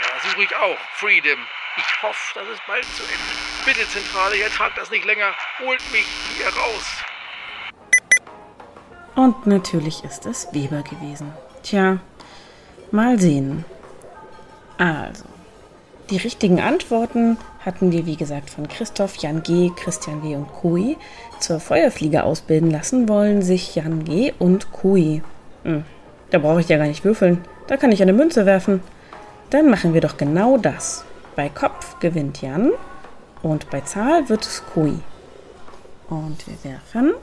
Ja, suche ich auch. Freedom. Ich hoffe, das ist bald zu Ende. Bitte, Zentrale, ihr tragt das nicht länger. Holt mich hier raus. Und natürlich ist es Weber gewesen. Tja, mal sehen. Also, die richtigen Antworten hatten wir, wie gesagt, von Christoph, Jan G., Christian W. und Kui. Zur Feuerfliege ausbilden lassen wollen sich Jan G. und Kui. Hm, da brauche ich ja gar nicht würfeln. Da kann ich eine Münze werfen. Dann machen wir doch genau das. Bei Kopf gewinnt Jan und bei Zahl wird es Kui. Und wir werfen.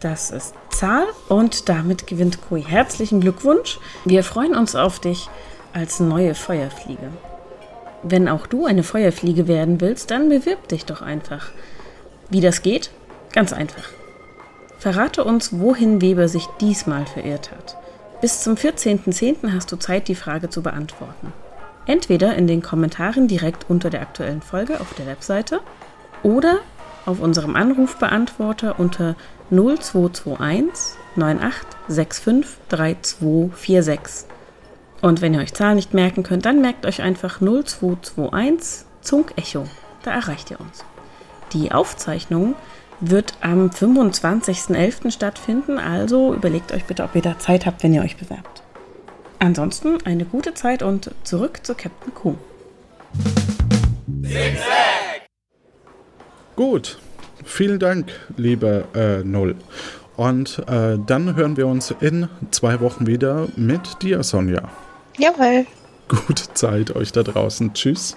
Das ist Zahl und damit gewinnt Kui. Herzlichen Glückwunsch. Wir freuen uns auf dich als neue Feuerfliege. Wenn auch du eine Feuerfliege werden willst, dann bewirb dich doch einfach. Wie das geht? Ganz einfach. Verrate uns, wohin Weber sich diesmal verirrt hat. Bis zum 14.10. hast du Zeit, die Frage zu beantworten. Entweder in den Kommentaren direkt unter der aktuellen Folge auf der Webseite oder auf unserem Anrufbeantworter unter 0221 9865 3246. Und wenn ihr euch Zahlen nicht merken könnt, dann merkt euch einfach 0221 Zunk Echo. Da erreicht ihr uns. Die Aufzeichnung wird am 25.11. stattfinden, also überlegt euch bitte, ob ihr da Zeit habt, wenn ihr euch bewerbt. Ansonsten eine gute Zeit und zurück zu Captain Q. Gut, vielen Dank, liebe äh, Null. Und äh, dann hören wir uns in zwei Wochen wieder mit dir, Sonja. Jawohl. Gute Zeit euch da draußen. Tschüss.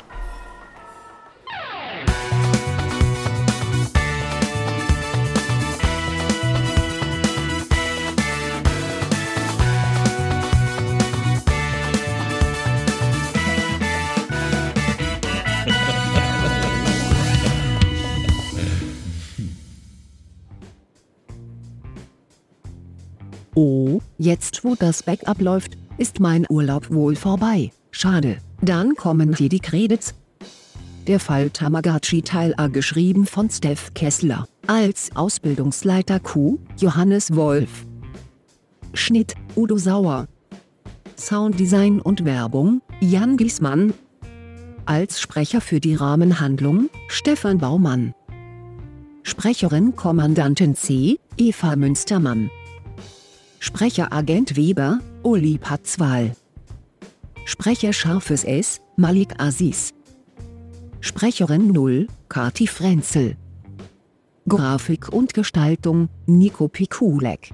Jetzt wo das Backup läuft, ist mein Urlaub wohl vorbei. Schade, dann kommen hier die Credits. Der Fall Tamagotchi Teil A geschrieben von Steph Kessler, als Ausbildungsleiter Q, Johannes Wolf. Schnitt, Udo Sauer. Sounddesign und Werbung, Jan Giesmann. Als Sprecher für die Rahmenhandlung, Stefan Baumann. Sprecherin Kommandantin C, Eva Münstermann. Sprecher Agent Weber, Uli Patzwal. Sprecher Scharfes S, Malik Aziz. Sprecherin 0, Kati Frenzel. Grafik und Gestaltung, Nico Pikulek.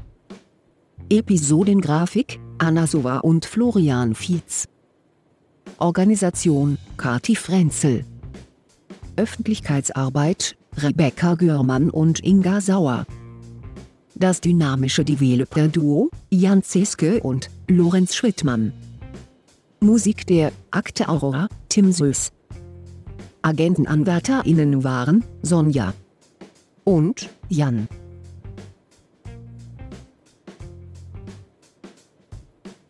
Episodengrafik, Anna Sova und Florian Fietz. Organisation, Kati Frenzel. Öffentlichkeitsarbeit, Rebecca Görmann und Inga Sauer. Das dynamische Developer-Duo, Jan Zeske und Lorenz Schwittmann. Musik der Akte Aurora, Tim Süß. AgentenanwärterInnen waren Sonja und Jan.